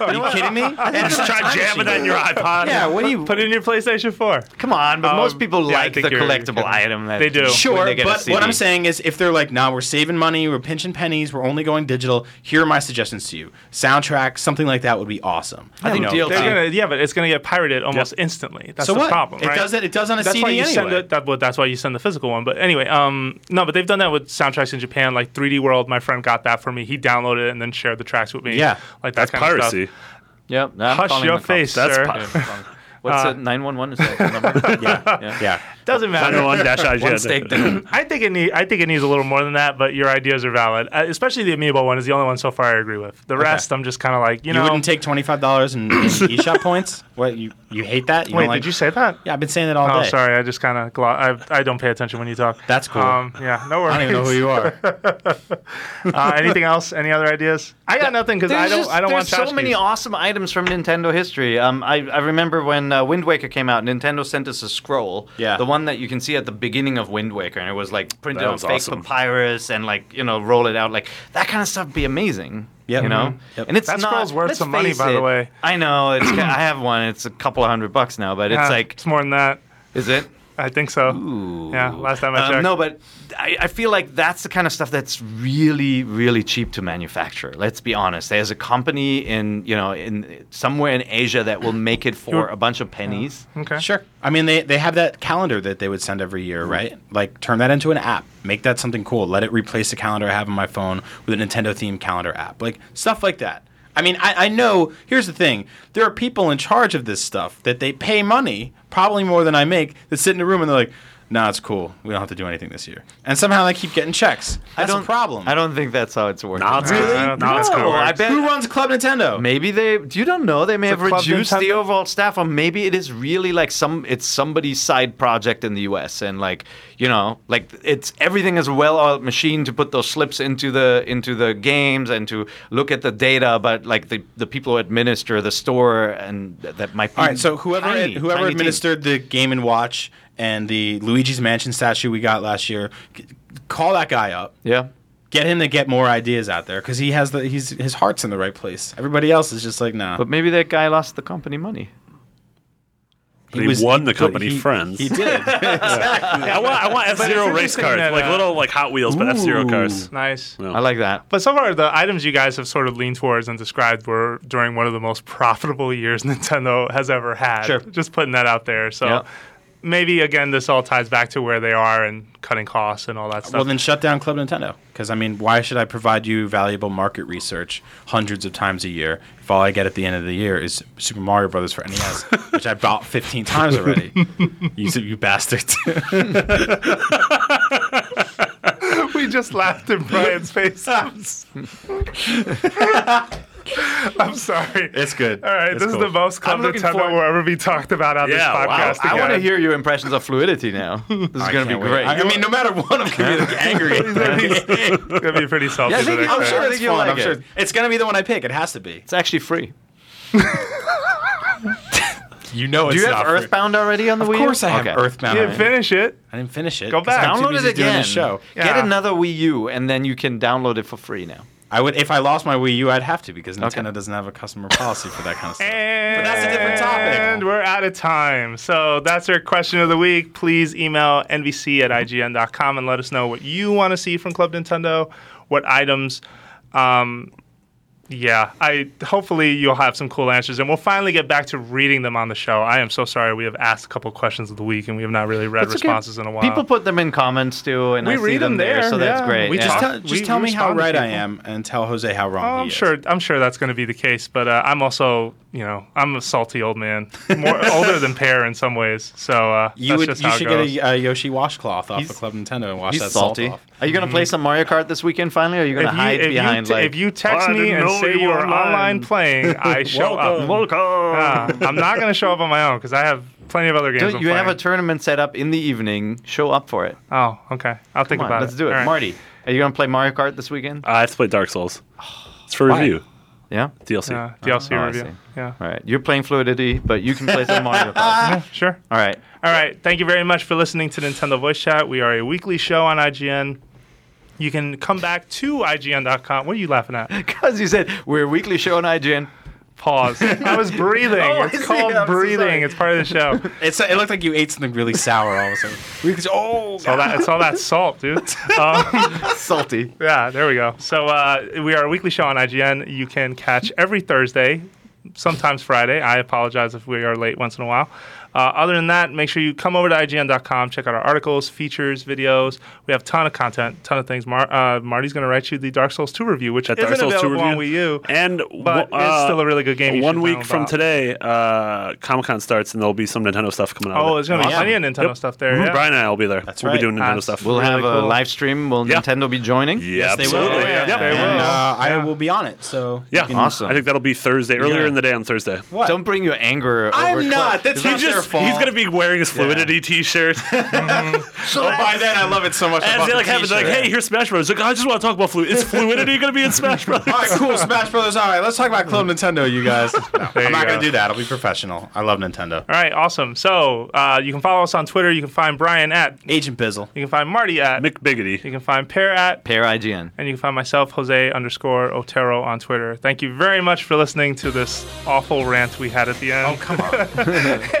Are you kidding me? You just try jamming that in your iPod. Yeah, what do you? Put it in your PlayStation 4. Come on, but Um, most people yeah, I like think the you're- collectible you're item. That They do. when Sure, they get a but what I'm saying is, if they're like, "Nah, we're saving money, we're pinching pennies, we're only going digital," here are my suggestions to you: soundtrack, something like that would be awesome. I think You know, They're gonna, yeah, but it's gonna get pirated almost instantly. That's So the what? problem. It right? does it- it does on a that's CD why you send anyway. it. That, well, that's why you send the physical one. But anyway, um, no, but they've done that with soundtracks in Japan. Like 3D World, my friend got that for me. He downloaded it and then shared the tracks with me. Yeah. like that That's kind of stuff. piracy. Yep. I'm Hush your face, That's sir. pi- Yeah, I'm calling- What's Uh, it? Nine one one is that the number? yeah, yeah. yeah. Doesn't matter. 901 dash IGN. One steak dinner. I think it need, I think it needs a little more than that, but your ideas are valid. Uh, especially the amiibo one is the only one so far I agree with. The rest, I'm just kind of like, you You, know. wouldn't take twenty five dollars in, in eShop points? What you you hate that? You Wait, like, did you say that? Yeah, I've been saying it all Oh, day. sorry. I just kind of glo- I, I don't pay attention when you talk. That's cool. Um, yeah, no worries. I don't even know who you are. uh, anything else? Any other ideas? I got nothing because I don't. just- I don't want there's so many awesome items from Nintendo history. Um, I, I remember when uh, Wind Waker came out, Nintendo sent us a scroll. Yeah. The one that you can see at the beginning of Wind Waker, and it was like printed That on was fake awesome. papyrus and like you know roll it out like that kind of stuff. Would be amazing. Yep. You know, Mhm. Yep. and it's That not, scroll's worth let's some money, face by the it. way. I know. It's I have one. It's a couple of hundred bucks now, but it's Yeah, like, it's more than that. is it? I think so. Yeah, last time I Um, checked. no, but I, I feel like that's the kind of stuff that's really, really cheap to manufacture. Let's be honest. There's a company in, you know, in somewhere in Asia that will make it for a bunch of pennies. Okay. Sure. I mean, they, they have that calendar that they would send every year, right? Like, turn that into an app. Make that something cool. Let it replace the calendar I have on my phone with a Nintendo themed calendar app. Like, stuff like that. I mean, I, I know, here's the thing. There are people in charge of this stuff that they pay money, probably more than I make, that sit in a room and they're like, nah, it's cool. We don't have to do anything this year. And somehow they keep getting checks. That's I don't, a problem. I don't think that's how it's working. Nah, it's Really? good. I Nah, think it's cool. I bet Who runs Club Nintendo? Maybe they. You don't know. They may It's have Club reduced the overall staff, or maybe it is really like some. It's somebody's side project in the U.S. and like you know, like it's everything is well-oiled machine to put those slips into the into the games and to look at the data. But like the the people who administer the store and that might be. All right, so whoever tiny, whoever tiny team. administered the Game and Watch and the Luigi's Mansion statue we got last year, call that guy up. Yeah. Get him to get more ideas out there because he has the he's his heart's in the right place. Everybody else is just like nah. But maybe that guy lost the company money. He won the company he- Friends. He did exactly. I want, I want F Zero race cars, that, like uh, little like Hot Wheels, but F Zero cars. Nice. Yeah. I like that. But so far, the items you guys have sort of leaned towards and described were during one of the most profitable years Nintendo has ever had. Sure. Just putting that out there. So Yep. Maybe, again, this all ties back to where they are and cutting costs and all that stuff. well, then shut down Club Nintendo. Because I mean, why should I provide you valuable market research hundreds of times a year if all I get at the end of the year is Super Mario Brothers for NES, which I bought 15 times already? you you bastard. we just laughed in Brian's face. I'm sorry. it's good. all right, It's this cool. is the most Club I'm Nintendo forward. will ever be talked about on Yeah, this wow. podcast. I want to hear your impressions of fluidity now. This is going to be wait. great. I, I mean, no matter what, I'm gonna be like, angry. It's gonna be pretty salty. Yeah, I think, I'm day. sure sure it's you'll like I'm sure it. it's gonna be the one I pick. It has to be. it's actually free. You know, Do you have Earthbound already on the Of Wii? U? course, I have Okay. Earthbound. You didn't finish it. I didn't finish it. Go back. I'm Download busy it doing again. show. Yeah. Get another Wii U, and then you can download it for free now. I would if I lost my Wii U, I'd have to because Nintendo Okay. doesn't have a customer policy for that kind of stuff. And but that's a different topic. And we're out of time. So that's our question of the week. Please email nvc at ign.com and let us know what you want to see from Club Nintendo, what items. Um, yeah, I hopefully you'll have some cool answers, and we'll finally get back to reading them on the show. I am so sorry we have asked a couple questions of the week, and we have not really read That's okay. responses in a while. People put them in comments too, and We I read them them there, so that's great. We yeah. Just Yeah. tell, just We- tell we me how right I am and tell Jose how wrong Oh, he I'm is. sure. I'm sure that's going to be the case, but uh, I'm also you know, I'm a salty old man, more older than Peer in some ways. So uh, You that's would. just You how should it get goes. a uh, Yoshi washcloth off He's- of Club Nintendo and wash He's that salty. salt off. Are you gonna play some Mario Kart this weekend finally? Or are you gonna hide if, behind you, t- like? if you text me and say you you are online. online playing, I show up. Welcome. Ah, I'm not going to show up on my own because I have plenty of other games. Don't I'm you have a tournament set up in the evening? Show up for it. Oh, okay. I'll think Come on, about let's it. do it. All right. Marty, are you gonna play Mario Kart this weekend? I have to play Dark Souls. It's for Why? review. Yeah. DLC. Yeah, DLC Oh, review. Yeah. All right. You're playing Fluidity, but you can play some Mario Kart. yeah, sure. All right. All right. Thank you very much for listening to Nintendo Voice Chat. We are a weekly show on IGN. You can come back to IGN.com. What are you laughing at? Because you said we're a weekly show on IGN. Pause. I was breathing. Oh, it's see. called I'm so breathing. it's part of the show. It's. It looked like you ate something really sour all of a sudden. We could. Oh. It's all that, it's all that salt, dude. Um, Salty. Yeah, there we go. So uh, we are a weekly show on IGN. You can catch every Thursday, sometimes Friday. I apologize if we are late once in a while. Uh, other than that, make sure you come over to IGN.com, check out our articles, features, videos. We have a ton of content, ton of things. Mar- uh, Marty's going to write you the Dark Souls 2 review, which That isn't Dark Souls 2 available on Wii. U. And But w- it's uh, still a really good game. One week from about. today, uh, Comic Con starts, and there'll be some Nintendo stuff coming out. Oh, of there's going to be plenty of Nintendo Yep. stuff there. Mhm. Yeah. Brian and I will be there. That's we'll right. be doing Nintendo That's- stuff. We'll Really have a live stream. Will Yeah. Nintendo be joining? yeah, Yes, they will. absolutely. Yeah, Yep. they will. And uh, I will be on it. So. Yeah, Awesome. I think that'll be Thursday, earlier in the day on Thursday. What? Don't bring your anger over. I'm not. That's He not their just, fault. he's gonna be wearing his Fluidity T-shirt, Oh, by then I love it so much. And bought they like have like, "Hey, here's Smash Bros." Like, I just want to talk about Fluidity. Is Fluidity gonna be in Smash Bros? All right, cool. Smash Brothers. All right, let's talk about Club Nintendo, you guys. No, I'm you not go. going to do that. I'll be professional. I love Nintendo. All right, awesome. So uh, you can follow us on Twitter. You can find Brian at. Agent Bizzle. You can find Marty at. Mick Biggity. You can find Peer at. Peer IGN. And you can find myself, Jose underscore Otero, on Twitter. Thank you very much for listening to this awful rant we had at the end. Oh, come on. and